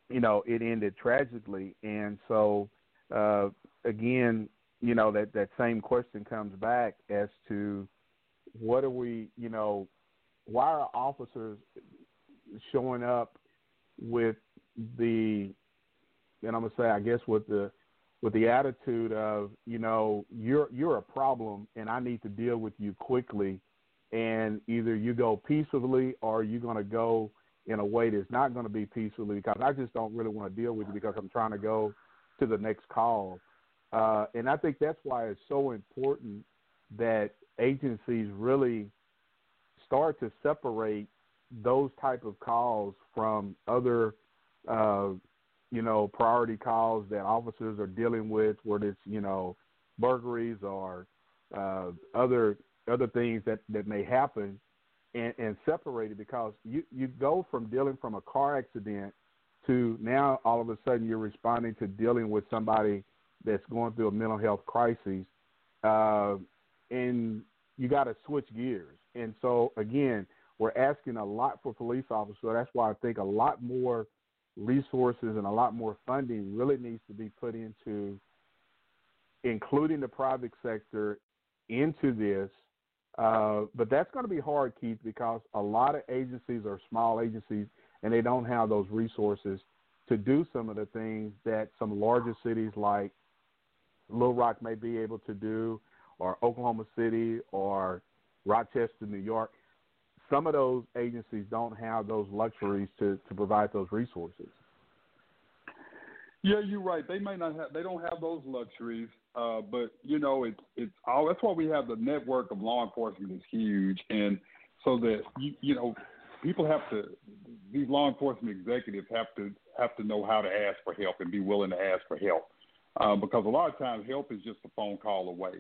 you know it ended tragically. And so uh, again, you know that that same question comes back as to what are we, you know, why are officers showing up with the, and I'm gonna say, I guess with the with the attitude of, you know, you're you're a problem and I need to deal with you quickly and either you go peacefully or you're going to go in a way that's not going to be peacefully because I just don't really want to deal with you because I'm trying to go to the next call. Uh, and I think that's why it's so important that agencies really start to separate those type of calls from other, uh, you know, priority calls that officers are dealing with, whether it's you know burglaries or uh, other other things that that may happen, and, and separate it because you you go from dealing from a car accident to now all of a sudden you're responding to dealing with somebody that's going through a mental health crisis, uh, and you got to switch gears. And so again, we're asking a lot for police officers. So that's why I think a lot more resources and a lot more funding really needs to be put into including the private sector into this uh, but that's going to be hard, Keith, because a lot of agencies are small agencies and they don't have those resources to do some of the things that some larger cities like Little Rock may be able to do, or Oklahoma City, or Rochester, New York. Some of those agencies don't have those luxuries to, to provide those resources. Yeah, you're right. They may not have. They don't have those luxuries. Uh, but you know, it's it's all. That's why we have the network of law enforcement is huge, and so that you you know, people have to. These law enforcement executives have to have to know how to ask for help and be willing to ask for help, uh, because a lot of times help is just a phone call away.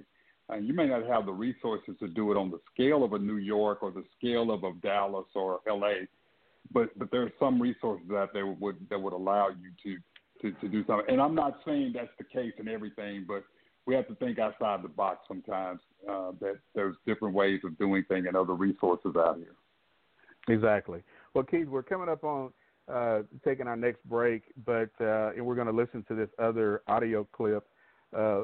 And you may not have the resources to do it on the scale of a New York or the scale of a Dallas or L.A., but but there are some resources out there would that would allow you to to, to do something. And I'm not saying that's the case in everything, but we have to think outside the box sometimes. Uh, that there's different ways of doing things and other resources out here. Exactly. Well, Keith, we're coming up on uh, taking our next break, but uh, and we're going to listen to this other audio clip uh,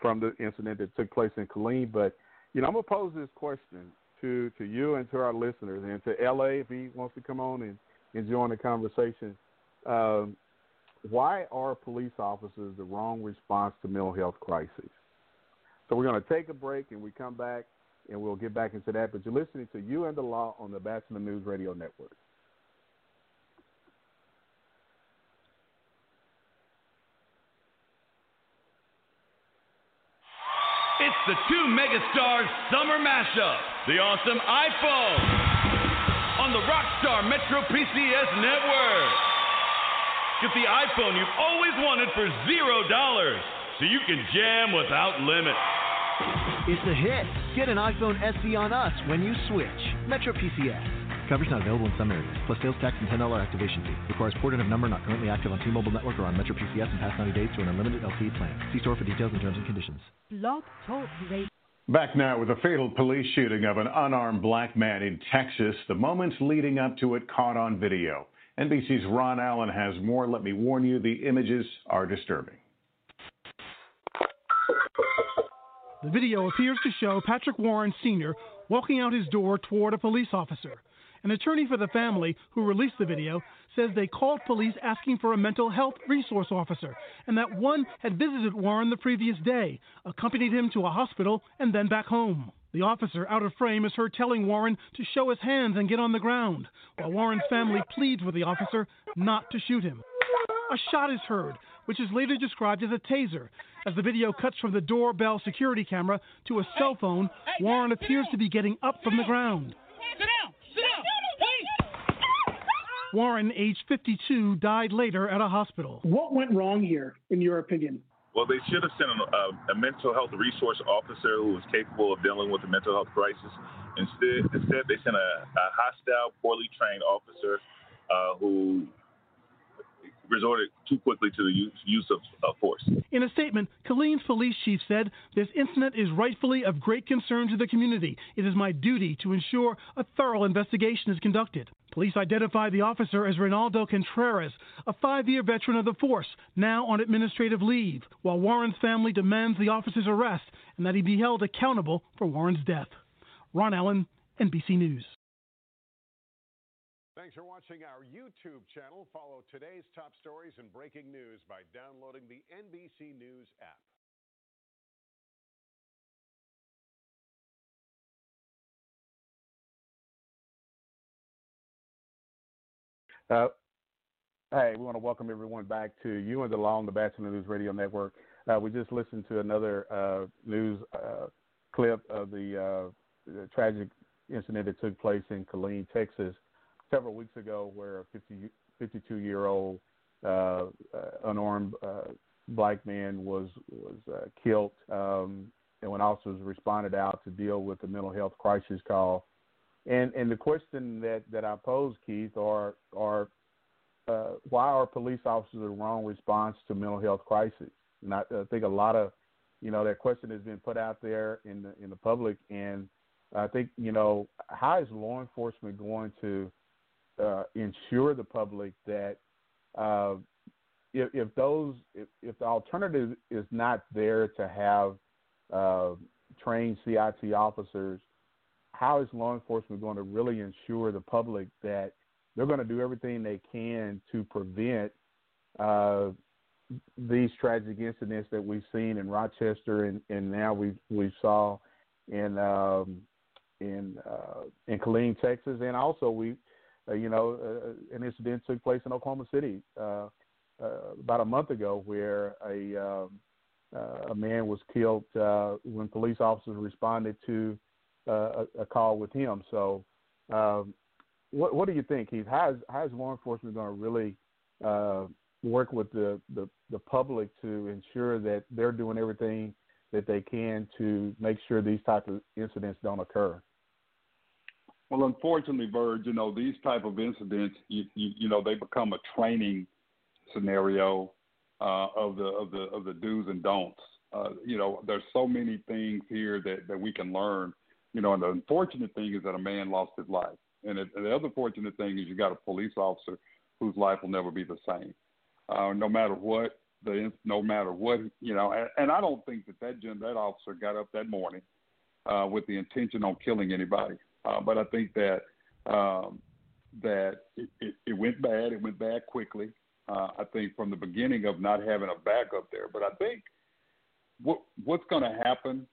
from the incident that took place in Killeen. But you know, I'm going to pose this question to to you and to our listeners, and to LA if he wants to come on and, and join the conversation. Um, why are police officers the wrong response to mental health crises? So we're going to take a break and we come back and we'll get back into that. But you're listening to You and the Law on the Batchelor News Radio Network. It's the two megastars summer mashup, the awesome iPhone on the Rockstar Metro PCS network. Get the iPhone you've always wanted for zero dollars, so you can jam without limit. It's a hit. Get an iPhone SE on us when you switch. Metro PCS. Coverage not available in some areas, plus sales tax and $10 activation fee. Requires port in of number not currently active on T-Mobile network or on Metro PCS in past 90 days to an unlimited LTE plan. See store for details and terms and conditions. Blog Talk Radio. Back now with a fatal police shooting of an unarmed black man in Texas. The moments leading up to it caught on video. NBC's Ron Allen has more. Let me warn you, the images are disturbing. The video appears to show Patrick Warren Sr. walking out his door toward a police officer. An attorney for the family who released the video says they called police asking for a mental health resource officer and that one had visited Warren the previous day, accompanied him to a hospital, and then back home. The officer, out of frame, is heard telling Warren to show his hands and get on the ground, while Warren's family pleads with the officer not to shoot him. A shot is heard, which is later described as a taser. As the video cuts from the doorbell security camera to a cell phone, Warren appears to be getting up from the ground. Sit down! Sit down! Warren, aged 52, died later at a hospital. What went wrong here, in your opinion? Well, they should have sent a, a, mental health resource officer who was capable of dealing with a mental health crisis. Instead, instead they sent a, a hostile, poorly trained officer uh, who resorted too quickly to the use, of, force. In a statement, Killeen's police chief said, This incident is rightfully of great concern to the community. It is my duty to ensure a thorough investigation is conducted. Police identified the officer as Reynaldo Contreras, a five year veteran of the force, now on administrative leave, while Warren's family demands the officer's arrest and that he be held accountable for Warren's death. Ron Allen, NBC News. Thanks for watching our YouTube channel. Follow today's top stories and breaking news by downloading the NBC News app. Uh, hey, we want to welcome everyone back to you and the Law on the Batchelor News Radio Network. Uh, we just listened to another uh, news uh, clip of the, uh, the, tragic incident that took place in Killeen, Texas, several weeks ago, where a 50, 52 year old uh, unarmed black man was was killed. Um, and when officers responded out to deal with the mental health crisis call, and and the question that that I pose, Keith, are are uh, why are police officers the wrong response to mental health crisis? And I, I think a lot of you know that question has been put out there in the in the public, and I think you know how is law enforcement going to uh, ensure the public that uh, if, if those if, if the alternative is not there to have uh, trained CIT officers how is law enforcement going to really ensure the public that they're going to do everything they can to prevent uh, these tragic incidents that we've seen in Rochester and, and now we we saw in um, in uh, in Killeen, Texas, and also we uh, you know uh, an incident took place in Oklahoma City uh, uh, about a month ago where a um, uh, a man was killed when police officers responded to a, a call with him. So, um, what what do you think, Keith? How is how is law enforcement going to really uh, work with the, the the public to ensure that they're doing everything that they can to make sure these type of incidents don't occur? Well, unfortunately, Verge, you know these type of incidents, you you, you know they become a training scenario uh, of the of the of the do's and don'ts. Uh, you know, there's so many things here that that we can learn you know, and the unfortunate thing is that a man lost his life. And, it, and the other fortunate thing is you got a police officer whose life will never be the same, uh, no matter what the no matter what you know. And, and I don't think that that that officer got up that morning uh, with the intention on killing anybody. Uh, but I think that um, that it, it, it went bad. It went bad quickly. Uh, I think from the beginning of not having a backup there. But I think what what's going to happen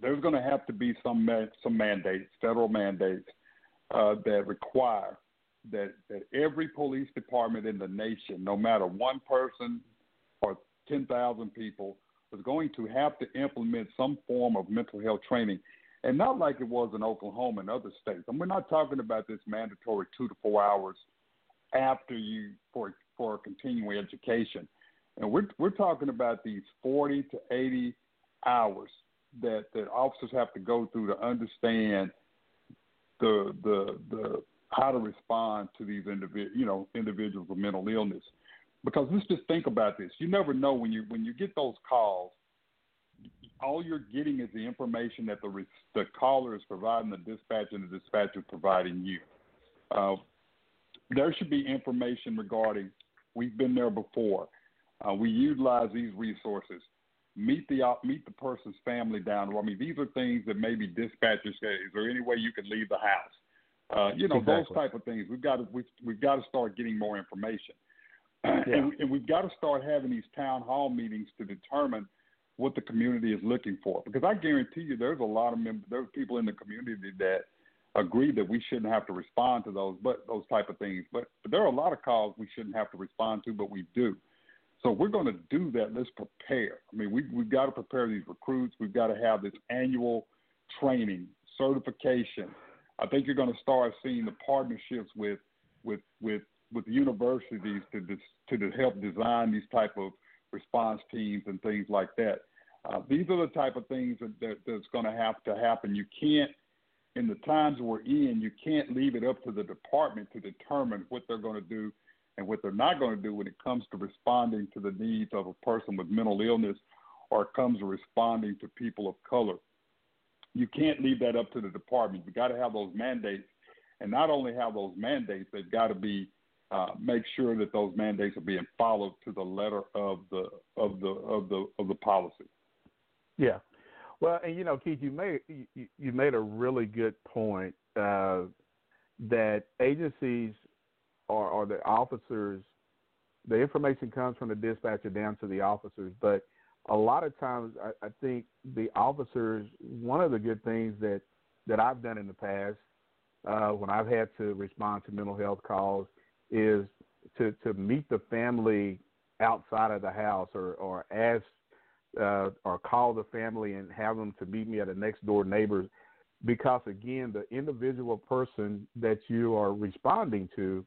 there's going to have to be some some mandates, federal mandates uh, that require that that every police department in the nation, no matter one person or ten thousand people, is going to have to implement some form of mental health training, and not like it was in Oklahoma and other states. And we're not talking about this mandatory two to four hours after you for for continuing education, and we're we're talking about these forty to eighty hours that that officers have to go through to understand the the the how to respond to these individ you know individuals with mental illness. Because let's just think about this. You never know when you when you get those calls. All you're getting is the information that the the caller is providing the dispatcher, and the dispatcher is providing you. Uh, there should be information regarding. We've been there before. Uh, we utilize these resources. Meet the uh, meet the person's family down. I mean, these are things that maybe dispatchers say. Is there any way you could leave the house? Uh, you know, exactly. those type of things. We've got to we've, we've got to start getting more information, *clears throat* Yeah. and, and we've got to start having these town hall meetings to determine what the community is looking for. Because I guarantee you, there's a lot of mem- there's people in the community that agree that we shouldn't have to respond to those, but those type of things. But, but there are a lot of calls we shouldn't have to respond to, but we do. So we're going to do that. Let's prepare. I mean, we we've got to prepare these recruits. We've got to have this annual training, certification. I think you're going to start seeing the partnerships with with with with universities to to help design these type of response teams and things like that. Uh, these are the type of things that, that that's going to have to happen. You can't, in the times we're in, you can't leave it up to the department to determine what they're going to do and what they're not going to do when it comes to responding to the needs of a person with mental illness or comes to responding to people of color. You can't leave that up to the department. You got to have those mandates, and not only have those mandates, they've got to be uh, make sure that those mandates are being followed to the letter of the of the of the of the policy. Yeah. Well, and you know, Keith, you made you, you made a really good point uh, that agencies or, the officers, the information comes from the dispatcher down to the officers, but a lot of times I, I think the officers. One of the good things that that I've done in the past uh, when I've had to respond to mental health calls is to to meet the family outside of the house or or ask uh, or call the family and have them to meet me at a next door neighbor's. Because again the individual person that you are responding to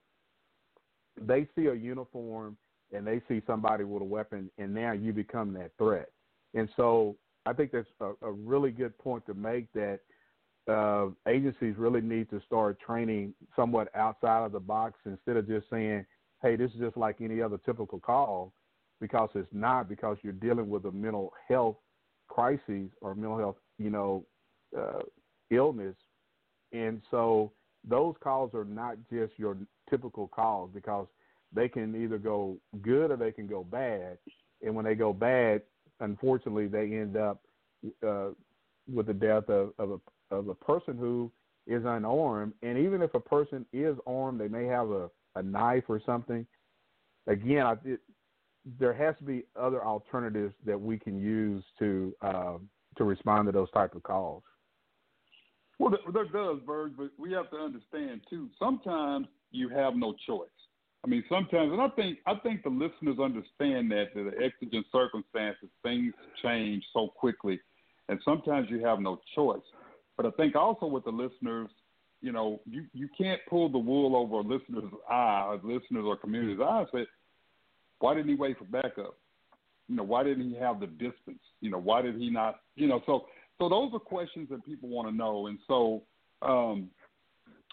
they see a uniform and they see somebody with a weapon and now you become that threat. And so i think that's a, a really good point to make that uh, agencies really need to start training somewhat outside of the box instead of just saying hey this is just like any other typical call because it's not because you're dealing with a mental health crisis or mental health you know uh, illness and so those calls are not just your typical calls because they can either go good or they can go bad. And when they go bad, unfortunately, they end up uh, with the death of, of a of a person who is unarmed. And even if a person is armed, they may have a, a knife or something. Again, I, it, there has to be other alternatives that we can use to uh, to respond to those type of calls. Well, there, does, Verge, but we have to understand too. Sometimes you have no choice. I mean, sometimes, and I think I think the listeners understand that that the exigent circumstances, things change so quickly, and sometimes you have no choice. But I think also with the listeners, you know, you you can't pull the wool over a listener's eye, or listeners or community's eye. And say, why didn't he wait for backup? You know, why didn't he have the distance? You know, why did he not? You know, so so those are questions that people want to know, and so um,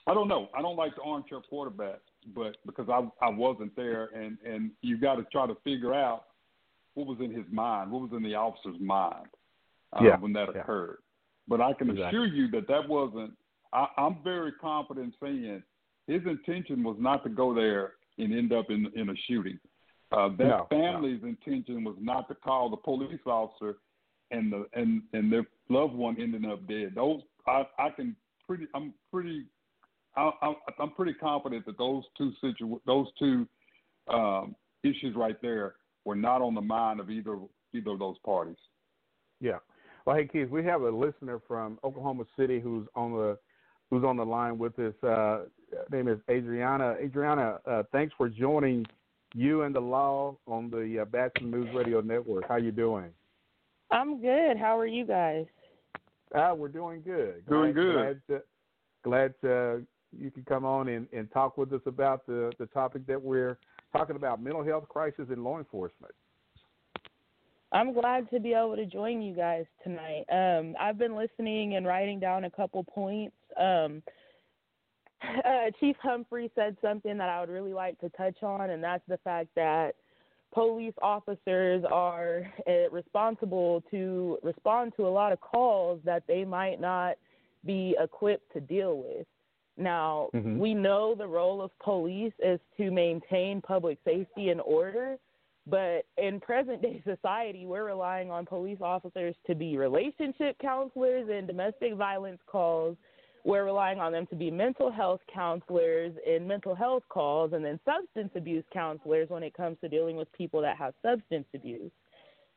I don't know. I don't like the armchair quarterback, but because I I wasn't there, and and you got to try to figure out what was in his mind, what was in the officer's mind uh, Yeah, when that yeah. occurred. But I can Exactly. assure you that that wasn't. I, I'm very confident saying his intention was not to go there and end up in in a shooting. Uh, that No, family's intention was not to call the police officer and the and and their loved one ending up dead. Those I I can pretty I'm pretty I, I, I'm pretty confident that those two situ those two um, issues right there were not on the mind of either either of those parties. Yeah. Well, hey, Keith, we have a listener from Oklahoma City who's on the who's on the line with us. Uh, name is Adriana. Adriana, uh, thanks for joining you and the law on the uh, Batchelor News Radio Network. How you doing? I'm good. How are you guys? Ah, we're doing good. Doing glad, good. Glad, to, glad uh, you can come on and, and talk with us about the, the topic that we're talking about: mental health crisis in law enforcement. I'm glad to be able to join you guys tonight. Um, I've been listening and writing down a couple points. Um, *sighs* uh, Chief Humphrey said something that I would really like to touch on, and that's the fact that police officers are uh, responsible to respond to a lot of calls that they might not be equipped to deal with. Now, Mhm. we know the role of police is to maintain public safety and order, but in present day *laughs* society, we're relying on police officers to be relationship counselors in domestic violence calls. We're relying on them to be mental health counselors in mental health calls, and then substance abuse counselors when it comes to dealing with people that have substance abuse.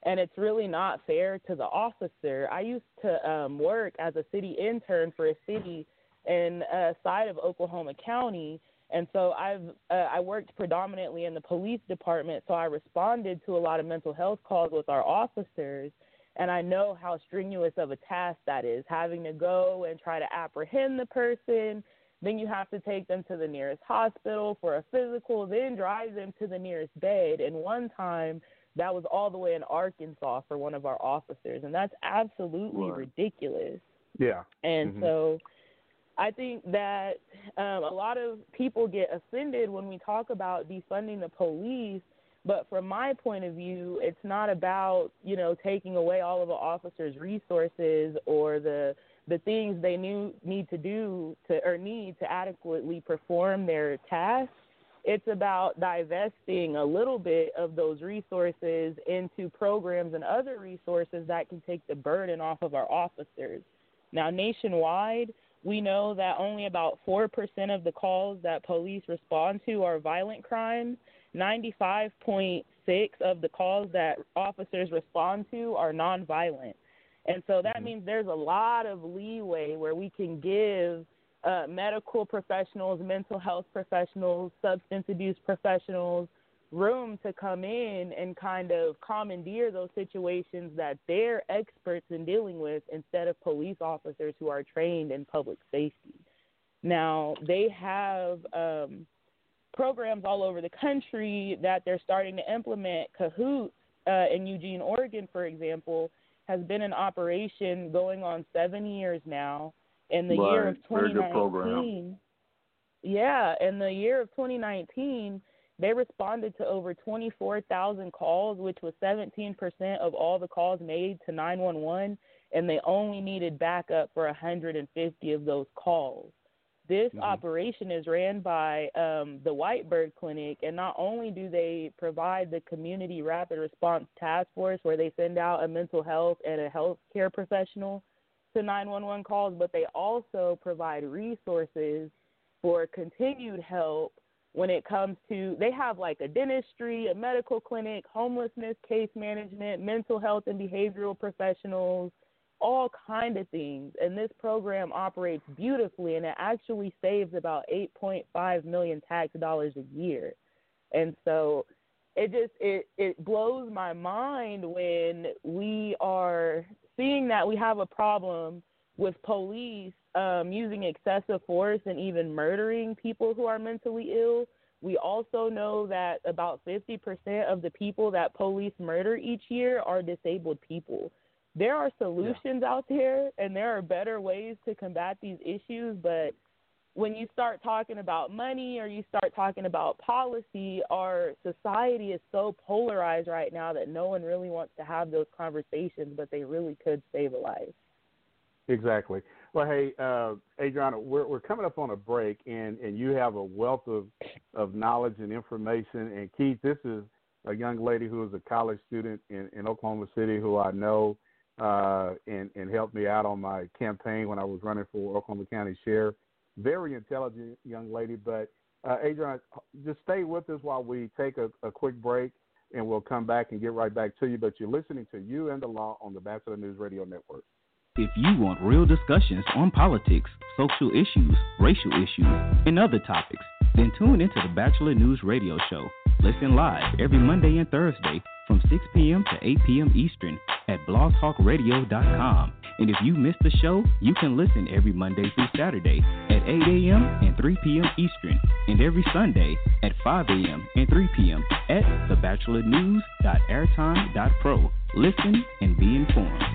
And it's really not fair to the officer. I used to um, work as a city intern for a city in a side of Oklahoma County, and so I've uh, I worked predominantly in the police department. So I responded to a lot of mental health calls with our officers, and I know how strenuous of a task that is. Having to go and try to apprehend the person, then you have to take them to the nearest hospital for a physical, then drive them to the nearest bed. And one time, that was all the way in Arkansas for one of our officers, and that's absolutely Right. ridiculous. Yeah. And Mhm. so I think that um, a lot of people get offended when we talk about defunding the police. But from my point of view, it's not about you know taking away all of the officers' resources or the the things they knew need to do to or need to adequately perform their tasks. It's about divesting a little bit of those resources into programs and other resources that can take the burden off of our officers. Now, nationwide, we know that only about 4% of the calls that police respond to are violent crimes. 95.6 of the calls that officers respond to are nonviolent. And so that means there's a lot of leeway where we can give uh, medical professionals, mental health professionals, substance abuse professionals room to come in and kind of commandeer those situations that they're experts in dealing with instead of police officers who are trained in public safety. Now, they have um, programs all over the country that they're starting to implement. Cahoots uh, in Eugene, Oregon, for example, has been in operation going on seven years now. In the year of Right. Very good 2019, program. yeah, in the year of 2019, they responded to over 24,000 calls, which was 17% of all the calls made to 911, and they only needed backup for 150 of those calls. This operation is ran by um, the White Bird Clinic, and not only do they provide the Community Rapid Response Task Force, where they send out a mental health and a health care professional to 911 calls, but they also provide resources for continued help when it comes to they have like a dentistry, a medical clinic, homelessness case management, mental health and behavioral professionals, all kind of things. And this program operates beautifully and it actually saves about 8.5 million tax dollars a year. And so it just it it blows my mind when we are seeing that we have a problem with police um, using excessive force and even murdering people who are mentally ill. We also know that about 50% of the people that police murder each year are disabled people. There are solutions out there and there are better ways to combat these issues, but when you start talking about money or you start talking about policy, our society is so polarized right now that no one really wants to have those conversations, but they really could save a life. Exactly. Well, hey, uh, Adriana, we're we're coming up on a break, and and you have a wealth of of knowledge and information. And Keith, this is a young lady who is a college student in in Oklahoma City who I know uh, and and helped me out on my campaign when I was running for Oklahoma County Sheriff. Very intelligent young lady, but uh, Adriana, just stay with us while we take a, a quick break, and we'll come back and get right back to you. But you're listening to You and the Law on the Batchelor News Radio Network. If you want real discussions on politics, social issues, racial issues, and other topics, then tune into the Batchelor News Radio Show. Listen live every Monday and Thursday from 6 p.m. to 8 p.m. Eastern at blogtalkradio.com. And if you missed the show, you can listen every Monday through Saturday at 8 a.m. and 3 p.m. Eastern, and every Sunday at 5 a.m. and 3 p.m. at thebatchelornews.airtime.pro. Listen and be informed.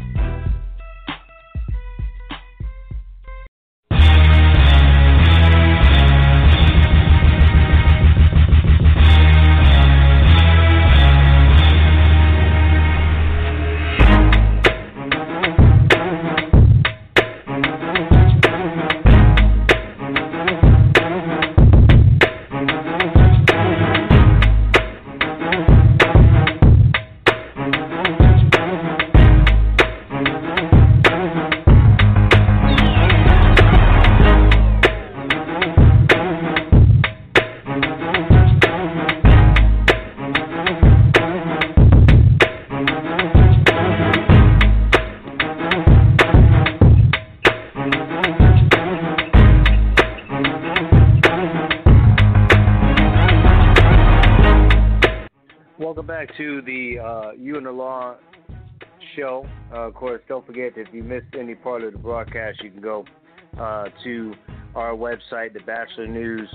You and the Law show. Uh, of course, don't forget if you missed any part of the broadcast, you can go uh, to our website, the Batchelor News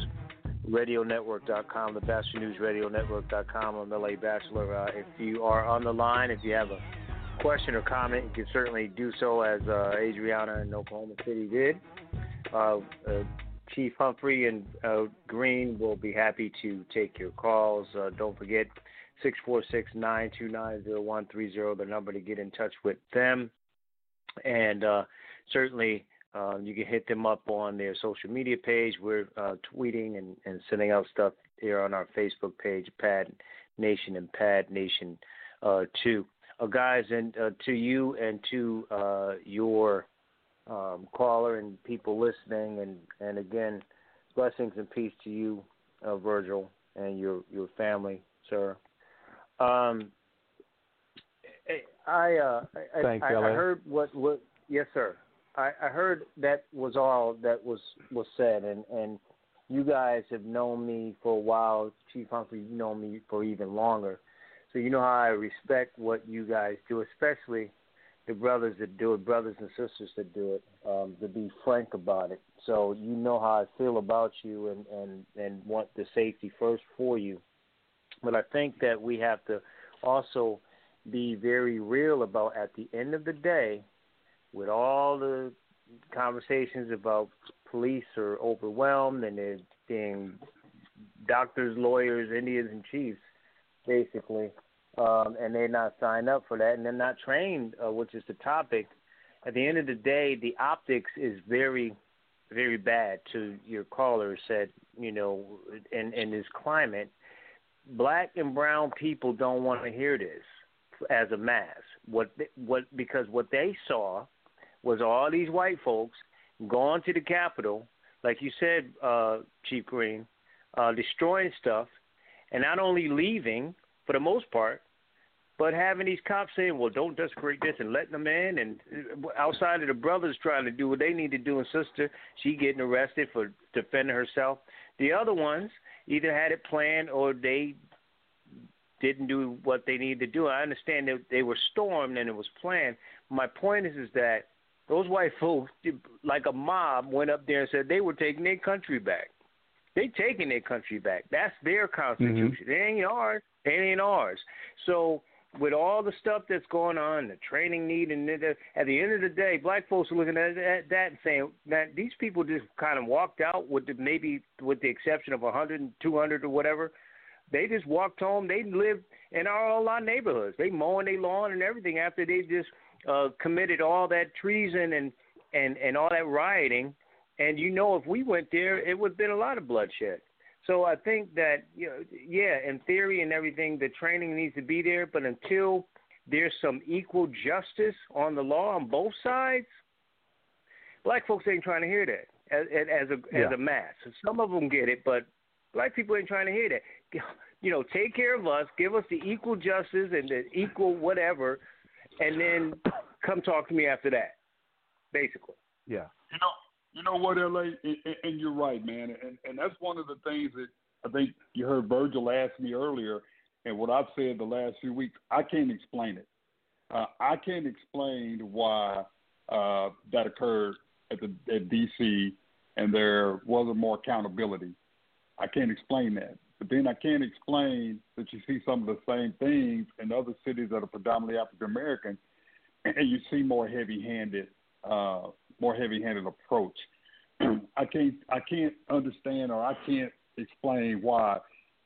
Radio Network.com, the Batchelor News Radio Network.com. I'm LA Batchelor. Uh, if you are on the line, if you have a question or comment, you can certainly do so as uh, Adriana in Oklahoma City did. Uh, uh, Chief Humphrey and Green will be happy to take your calls. Don't forget 646-929-0130, the number to get in touch with them. And uh, certainly um, you can hit them up on their social media page. We're uh, tweeting and, and sending out stuff here on our Facebook page, Pad Nation and Pad Nation uh, 2. Uh, guys, and uh, to you and to uh, your um, caller and people listening, and, and again, blessings and peace to you, uh, Virgil, and your, your family, sir. Um, I, uh, I, Thanks, I, I heard what, what, yes, sir. I, I heard that was all that was was said, and and you guys have known me for a while, Chief Humphrey. You know me for even longer, so you know how I respect what you guys do, especially the brothers that do it, brothers and sisters that do it. Um, to be frank about it, so you know how I feel about you, and and and want the safety first for you. But I think that we have to also be very real about at the end of the day with all the conversations about police are overwhelmed and they're being doctors, lawyers, Indians, and chiefs, basically, um, and they're not signed up for that and they're not trained, uh, which is the topic. At the end of the day, the optics is very, very bad. To your caller said, you know, in in this climate, black and brown people don't want to hear this as a mass. What what because what they saw was all these white folks going to the Capitol, like you said, uh, Chief Green, uh, destroying stuff, and not only leaving for the most part, but having these cops saying, "Well, don't desecrate this," and letting them in, and uh, outside of the brothers trying to do what they need to do, and sister, she getting arrested for defending herself. The other ones either had it planned or they didn't do what they needed to do. I understand that they were stormed and it was planned. My point is, is that those white folks, like a mob, went up there and said they were taking their country back. They taking their country back. That's their constitution. It ain't ours. It ain't ours. So with all the stuff that's going on, the training need, and at the end of the day, black folks are looking at that, and saying that these people just kind of walked out with the, maybe with the exception of 100 and 200 or whatever. They just walked home. They lived in our all our neighborhoods. They mowing their lawn and everything after they just uh, committed all that treason and and and all that rioting. And you know, if we went there, it would have been a lot of bloodshed. So I think that you know, yeah, in theory and everything, the training needs to be there. But until there's some equal justice on the law on both sides, black folks ain't trying to hear that as, as a as Yeah. a mass. Some of them get it, but black people ain't trying to hear that. *laughs* You know, take care of us, give us the equal justice and the equal whatever, and then come talk to me after that. Basically. Yeah. You know, you know what, La, and, and- you're right, man, and and that's one of the things that I think you heard Virgil ask me earlier, and what I've said the last few weeks. I can't explain it. Uh, I can't explain why uh, that occurred at the at DC, and there wasn't more accountability. I can't explain that. But then I can't explain that you see some of the same things in other cities that are predominantly African American, and you see more heavy-handed, uh, more heavy-handed approach. *clears throat* I can't, I can't understand or I can't explain why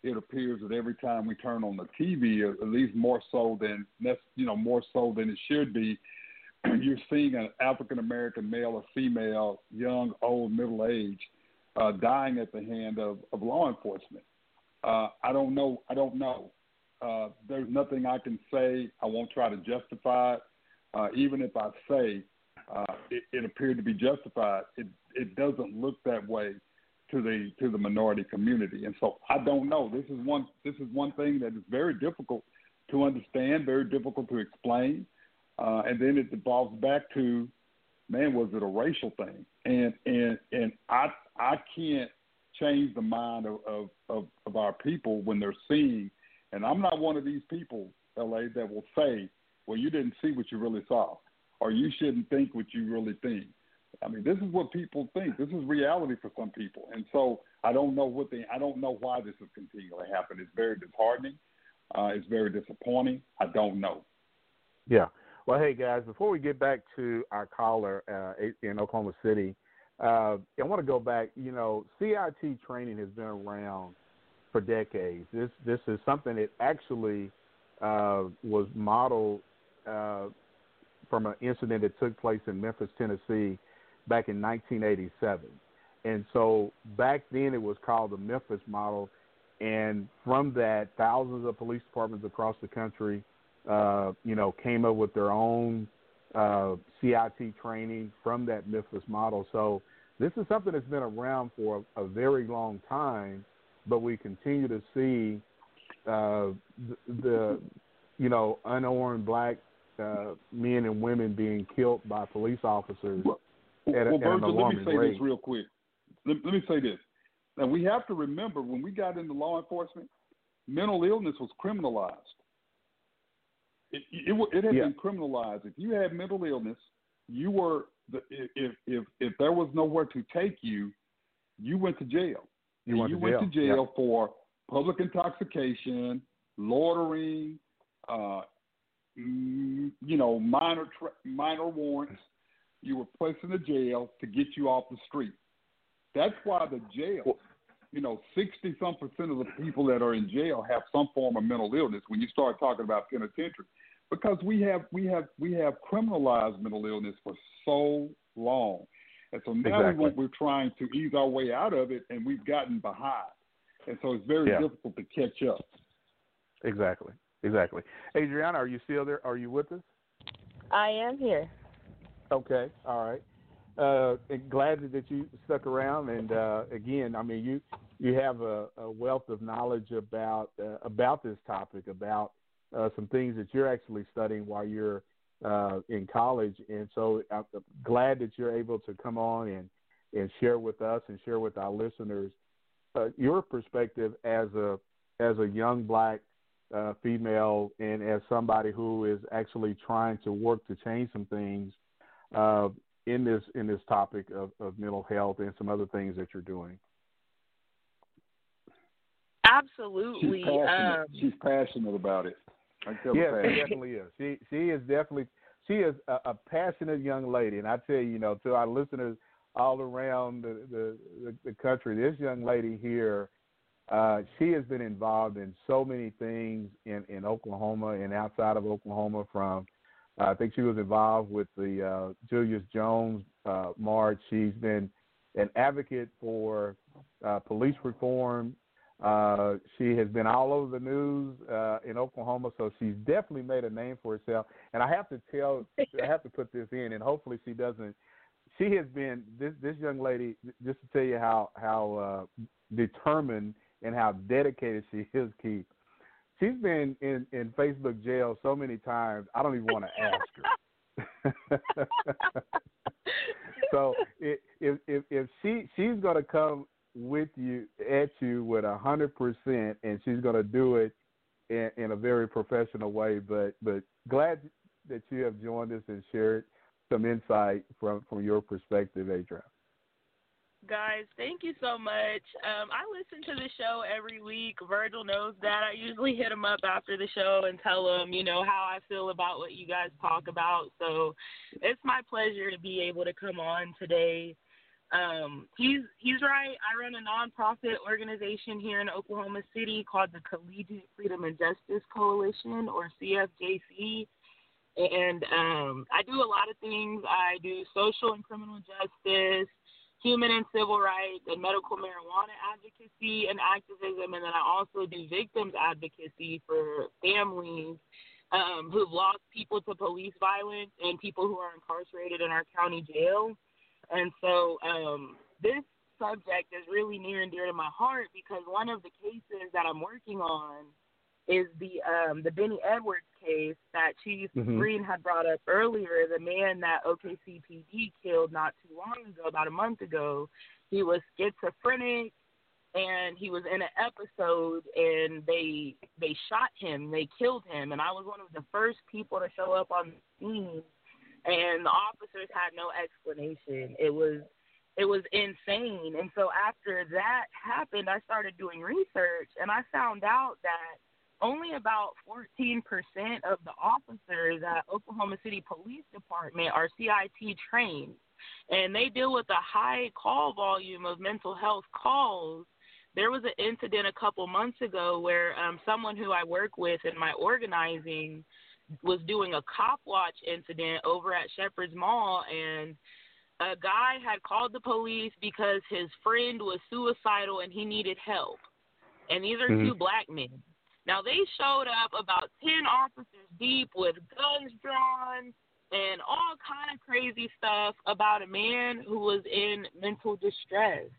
it appears that every time we turn on the TV, at least more so than you know, more so than it should be, *clears throat* you're seeing an African American male or female, young, old, middle age, uh, dying at the hand of, of law enforcement. Uh, I don't know. I don't know. Uh, there's nothing I can say. I won't try to justify it. Uh, even if I say uh, it, it appeared to be justified, it it doesn't look that way to the to the minority community. And so I don't know. This is one this is one thing that is very difficult to understand, very difficult to explain. Uh, and then it evolves back to, man, was it a racial thing? And and and I I can't change the mind of, of, of, of our people when they're seeing And I'm not one of these people, LA, that will say, well, you didn't see what you really saw, or you shouldn't think what you really think. I mean, this is what people think. This is reality for some people, and so I don't know what they. I don't know why this is continually happening. It's very disheartening. Uh, it's very disappointing. I don't know. Yeah. Well, hey guys, before we get back to our caller uh, in Oklahoma City, uh, I want to go back. You know, CIT training has been around for decades. This this is something that actually uh, was modeled uh, from an incident that took place in Memphis, Tennessee, back in 1987. And so back then it was called the Memphis model. And from that, thousands of police departments across the country, uh, you know, came up with their own uh, CIT training from that Memphis model. So this is something that's been around for a, a very long time, but we continue to see uh, the, the, you know, unarmed black uh, men and women being killed by police officers well, at, a, well, at Virgil, an alarming let me say rate. this real quick. Let, let me say this. Now we have to remember when we got into law enforcement, mental illness was criminalized. It it, it had Yeah. been criminalized. If you had mental illness, you were the, if if if there was nowhere to take you, you went to jail. You went you to went to jail. jail for public intoxication, loitering, uh, you know, minor tra- minor warrants. You were placed in the jail to get you off the street. That's why the jail, you know, sixty some percent of the people that are in jail have some form of mental illness. When you start talking about penitentiary, because we have we have we have criminalized mental illness for so long, and so now Exactly. we, we're trying to ease our way out of it, and we've gotten behind, and so it's very Yeah. difficult to catch up. Exactly. Exactly. Adriana, are you still there? Are you with us? I am here. Okay. All right. Uh, and glad that you stuck around. And uh, again, I mean, you you have a, a wealth of knowledge about uh, about this topic, about uh, some things that you're actually studying while you're uh, in college. And so I'm glad that you're able to come on and and share with us and share with our listeners uh, your perspective as a as a young black uh, female and as somebody who is actually trying to work to change some things uh, in this in this topic of, of mental health and some other things that you're doing. Absolutely. She's passionate. Um, She's passionate about it. I can tell Yes, she definitely is. She she is definitely she is a, a passionate young lady, and I tell you, you know, to our listeners all around the the, the, the country, this young lady here, uh, she has been involved in so many things in in Oklahoma and outside of Oklahoma. From uh, I think she was involved with the uh, Julius Jones uh, march. She's been an advocate for uh, police reform. She has been all over the news in Oklahoma, so she's definitely made a name for herself. And I have to tell, I have to put this in, and hopefully she doesn't. She has been this this young lady. Just to tell you how how determined and how dedicated she *laughs* is, Keith. She's been in in Facebook jail so many times. I don't even want to ask her. *laughs* so if if if she she's gonna come with you at you with a hundred percent, and she's gonna do it in, in a very professional way. But but glad that you have joined us and shared some insight from from your perspective, Adrian. Guys, thank you so much. Um, I listen to the show every week. Virgil knows that. I usually hit him up after the show and tell him, you know, how I feel about what you guys talk about. So it's my pleasure to be able to come on today. Um, he's he's right. I run a nonprofit organization here in Oklahoma City called the Collegiate Freedom and Justice Coalition, or CFJC. And um, I do a lot of things. I do social and criminal justice, human and civil rights, and medical marijuana advocacy and activism. And then I also do victims advocacy for families um, who've lost people to police violence and people who are incarcerated in our county jail. And so um, this subject is really near and dear to my heart because one of the cases that I'm working on is the um, the Benny Edwards case that Chief Mhm. Green had brought up earlier. The man that OKCPD killed not too long ago, about a month ago. He was schizophrenic. and he was in an episode and they they shot him they killed him and i was one of the first people to show up on the scene and the officers had no explanation it was it was insane and so after that happened i started doing research and i found out that only about 14% of the officers at Oklahoma City Police Department are CIT trained and they deal with a high call volume of mental health calls there was an incident a couple months ago where um, someone who I work with in my organizing was doing a cop watch incident over at Shepherd's Mall, and a guy had called the police because his friend was suicidal and he needed help. And these are Mhm. two black men. Now they showed up about ten officers deep with guns drawn and all kind of crazy stuff about a man who was in mental distress.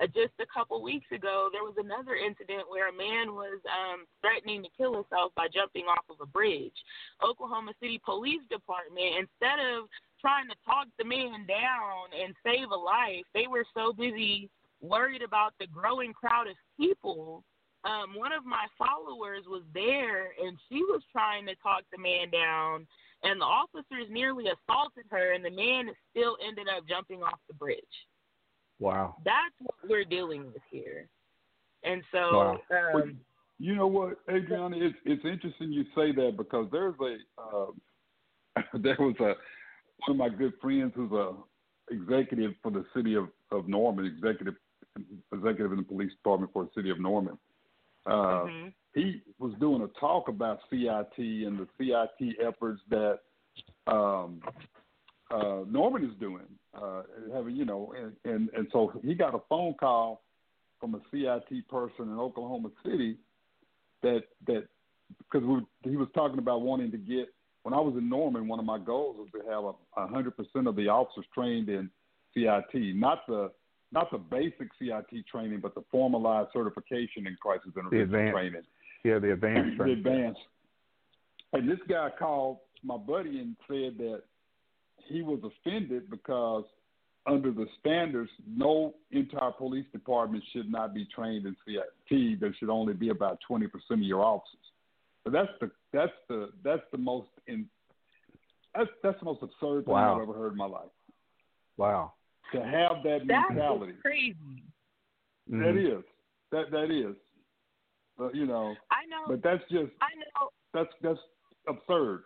Uh, just a couple weeks ago, there was another incident where a man was um, threatening to kill himself by jumping off of a bridge. Oklahoma City Police Department, instead of trying to talk the man down and save a life, they were so busy worried about the growing crowd of people. Um, one of my followers was there, and she was trying to talk the man down, and the officers nearly assaulted her, and the man still ended up jumping off the bridge Wow. that's what we're dealing with here. And so, Wow. um, You know what, Adriana? It's it's interesting you say that because there's a uh, *laughs* there was a one of my good friends who's a executive for the city of of Norman, executive executive in the police department for the city of Norman. Uh, He was doing a talk about CIT and the CIT efforts that um, uh, Norman is doing. Uh, having you know, and, and and so he got a phone call from a CIT person in Oklahoma City that that because we, he was talking about wanting to get when I was in Norman, one of my goals was to have a hundred percent of the officers trained in CIT, not the not the basic CIT training, but the formalized certification in crisis intervention advanced. training Yeah, the advanced. the advanced. And this guy called my buddy and said that he was offended because under the standards, no entire police department should not be trained in CIT. There should only be about twenty percent of your officers. But that's the that's the that's the most in that's that's the most absurd thing Wow. I've ever heard in my life. Wow. To have that mentality. that's mentality. crazy. That Mhm. is. That that is. But you know I know. but that's just I know that's that's absurd.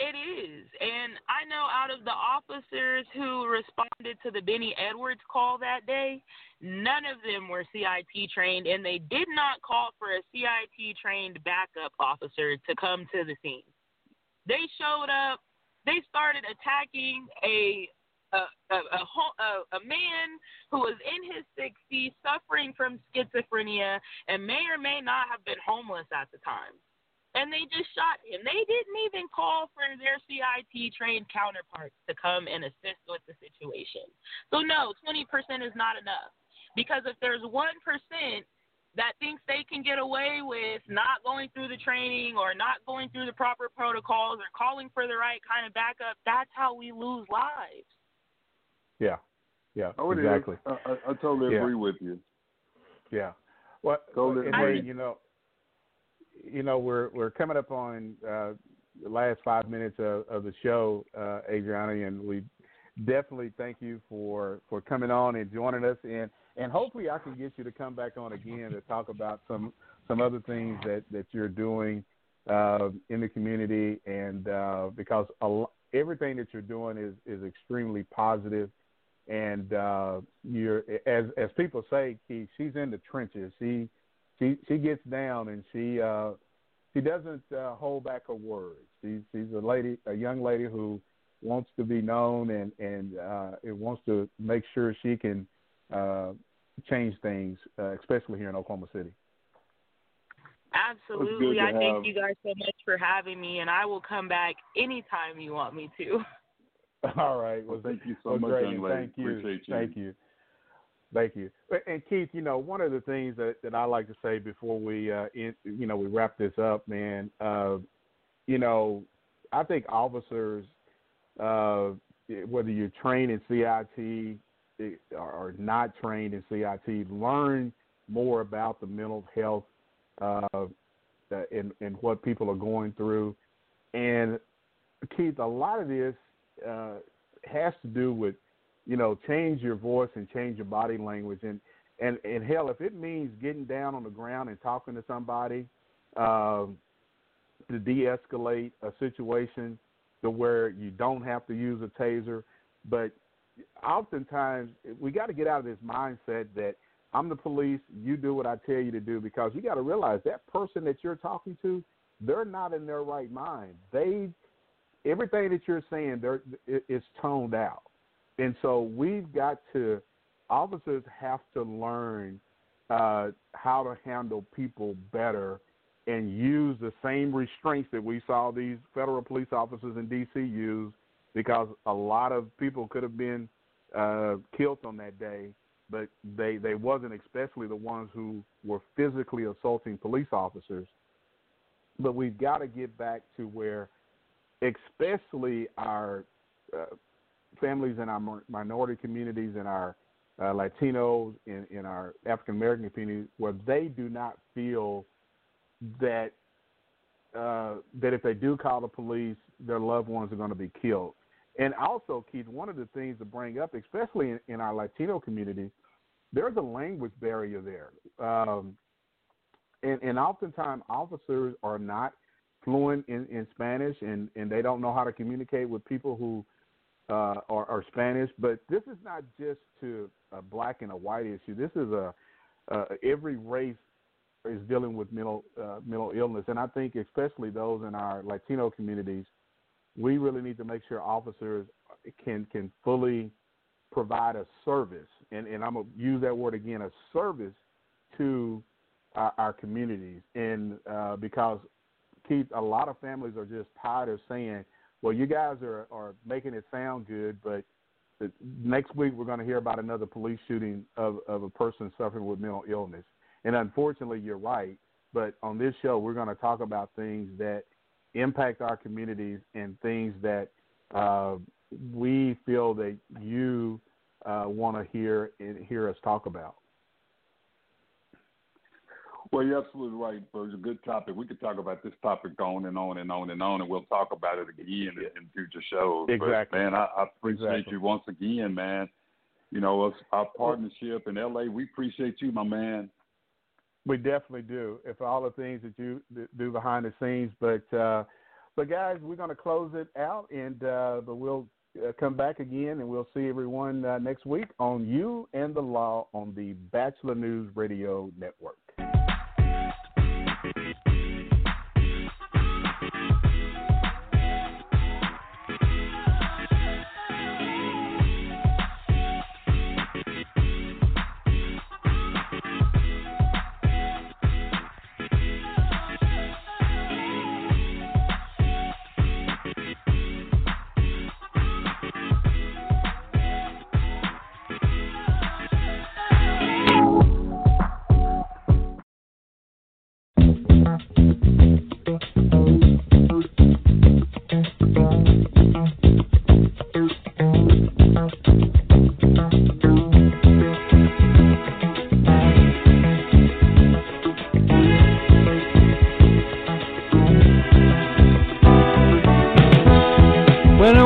it is, and I know out of the officers who responded to the Benny Edwards call that day, none of them were CIT trained, and they did not call for a CIT trained backup officer to come to the scene. They showed up. They started attacking a a a, a, a, man who was in his 60s, suffering from schizophrenia, and may or may not have been homeless at the time. And they just shot him. They didn't even call for their CIT trained counterparts to come and assist with the situation. So no, 20% is not enough. Because if there's 1% that thinks they can get away with not going through the training or not going through the proper protocols or calling for the right kind of backup, that's how we lose lives. Yeah. Yeah. Oh, exactly. I, I, I totally Yeah. agree with you. Yeah. Well, Totally. Ray, you know, you know, we're we're coming up on uh, the last five minutes of, of the show, uh, Adriana, and we definitely thank you for for coming on and joining us, and and hopefully I can get you to come back on again to talk about some some other things that that you're doing uh, in the community, and uh, because a, everything that you're doing is is extremely positive and uh you're as as people say Keith, she's in the trenches she she she gets down and she uh she doesn't uh, hold back her words she's she's a lady a young lady who wants to be known and and uh it wants to make sure she can uh change things uh, especially here in Oklahoma City Absolutely. I have- thank you guys so much for having me, and I will come back anytime you want me to. *laughs* *laughs* All right. Well, thank you so well, much, great, young lady. Thank you. Appreciate you. Thank you. Thank you. And Keith, you know, one of the things that, that I like to say before we, uh, in, you know, we wrap this up, man. Uh, you know, I think officers, uh, whether you're trained in CIT or not trained in CIT learn more about the mental health uh, and, and what people are going through. And Keith, a lot of this uh, has to do with, you know, change your voice and change your body language. And, and, and hell, if it means getting down on the ground and talking to somebody um, to de escalate a situation to where you don't have to use a taser, but oftentimes we got to get out of this mindset that I'm the police, you do what I tell you to do because you got to realize that person that you're talking to, they're not in their right mind. They everything that you're saying they're toned out. And so we've got to officers have to learn uh, how to handle people better and use the same restraints that we saw these federal police officers in D.C. use because a lot of people could have been uh, killed on that day, but they they wasn't especially the ones who were physically assaulting police officers. But we've got to get back to where, especially our uh, families in our minority communities and our uh, Latinos in, in our African American community, where they do not feel that uh, that if they do call the police, their loved ones are going to be killed. And also, Keith, one of the things to bring up, especially in, in our Latino community, there's a language barrier there. Um, and, and oftentimes, officers are not fluent in, in Spanish and, and they don't know how to communicate with people who uh, are, are Spanish. But this is not just to a black and a white issue. This is a every race is dealing with mental uh, mental illness, and I think especially those in our Latino communities we really need to make sure officers can can fully provide a service, and, and I'm gonna use that word again, a service to our, our communities, and uh, because Keith, a lot of families are just tired of saying, "Well, you guys are are making it sound good, but." next week we're going to hear about another police shooting of, of a person suffering with mental illness. And unfortunately, you're right. But on this show, we're going to talk about things that impact our communities and things that uh, we feel that you uh, want to hear and hear us talk about. Well, you're absolutely right, It's a good topic. We could talk about this topic on and on and on and on, and we'll talk about it again in, in future shows. Exactly. But, man, I, I appreciate exactly. you once again, man. You know, us, our partnership in LA, we appreciate you, my man. We definitely do. If all the things that you do behind the scenes, but uh, but guys, we're going to close it out, and uh, but we'll uh, come back again, and we'll see everyone uh, next week on You and the Law on the Batchelor News Radio Network.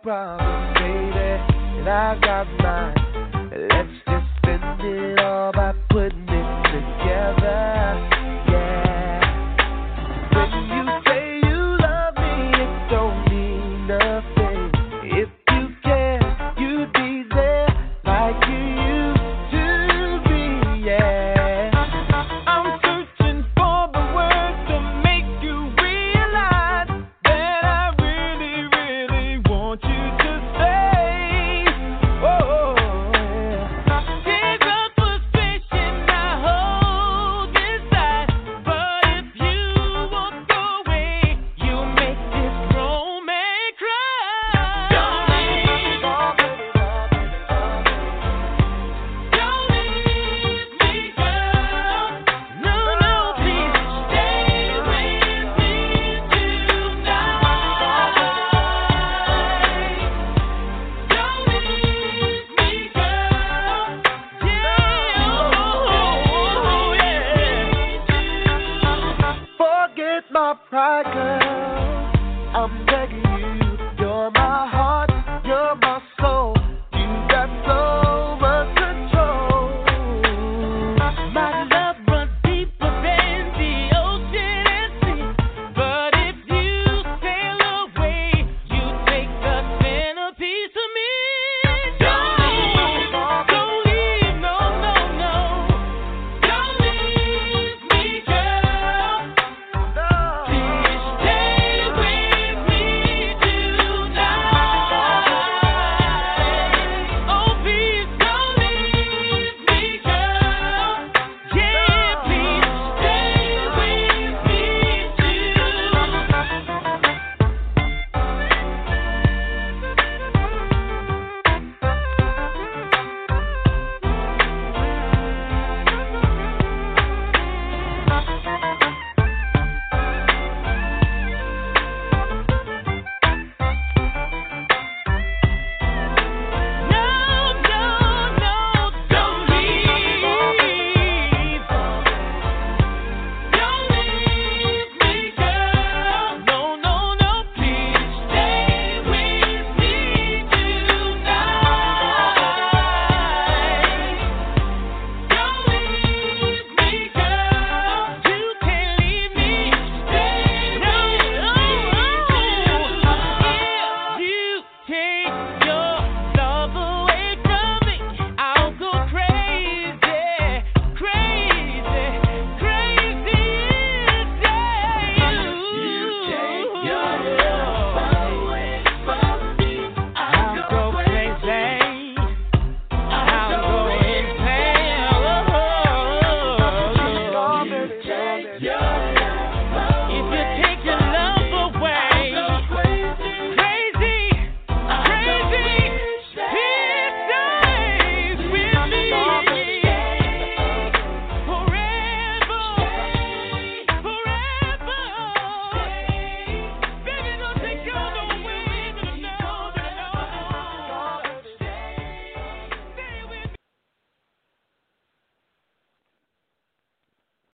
got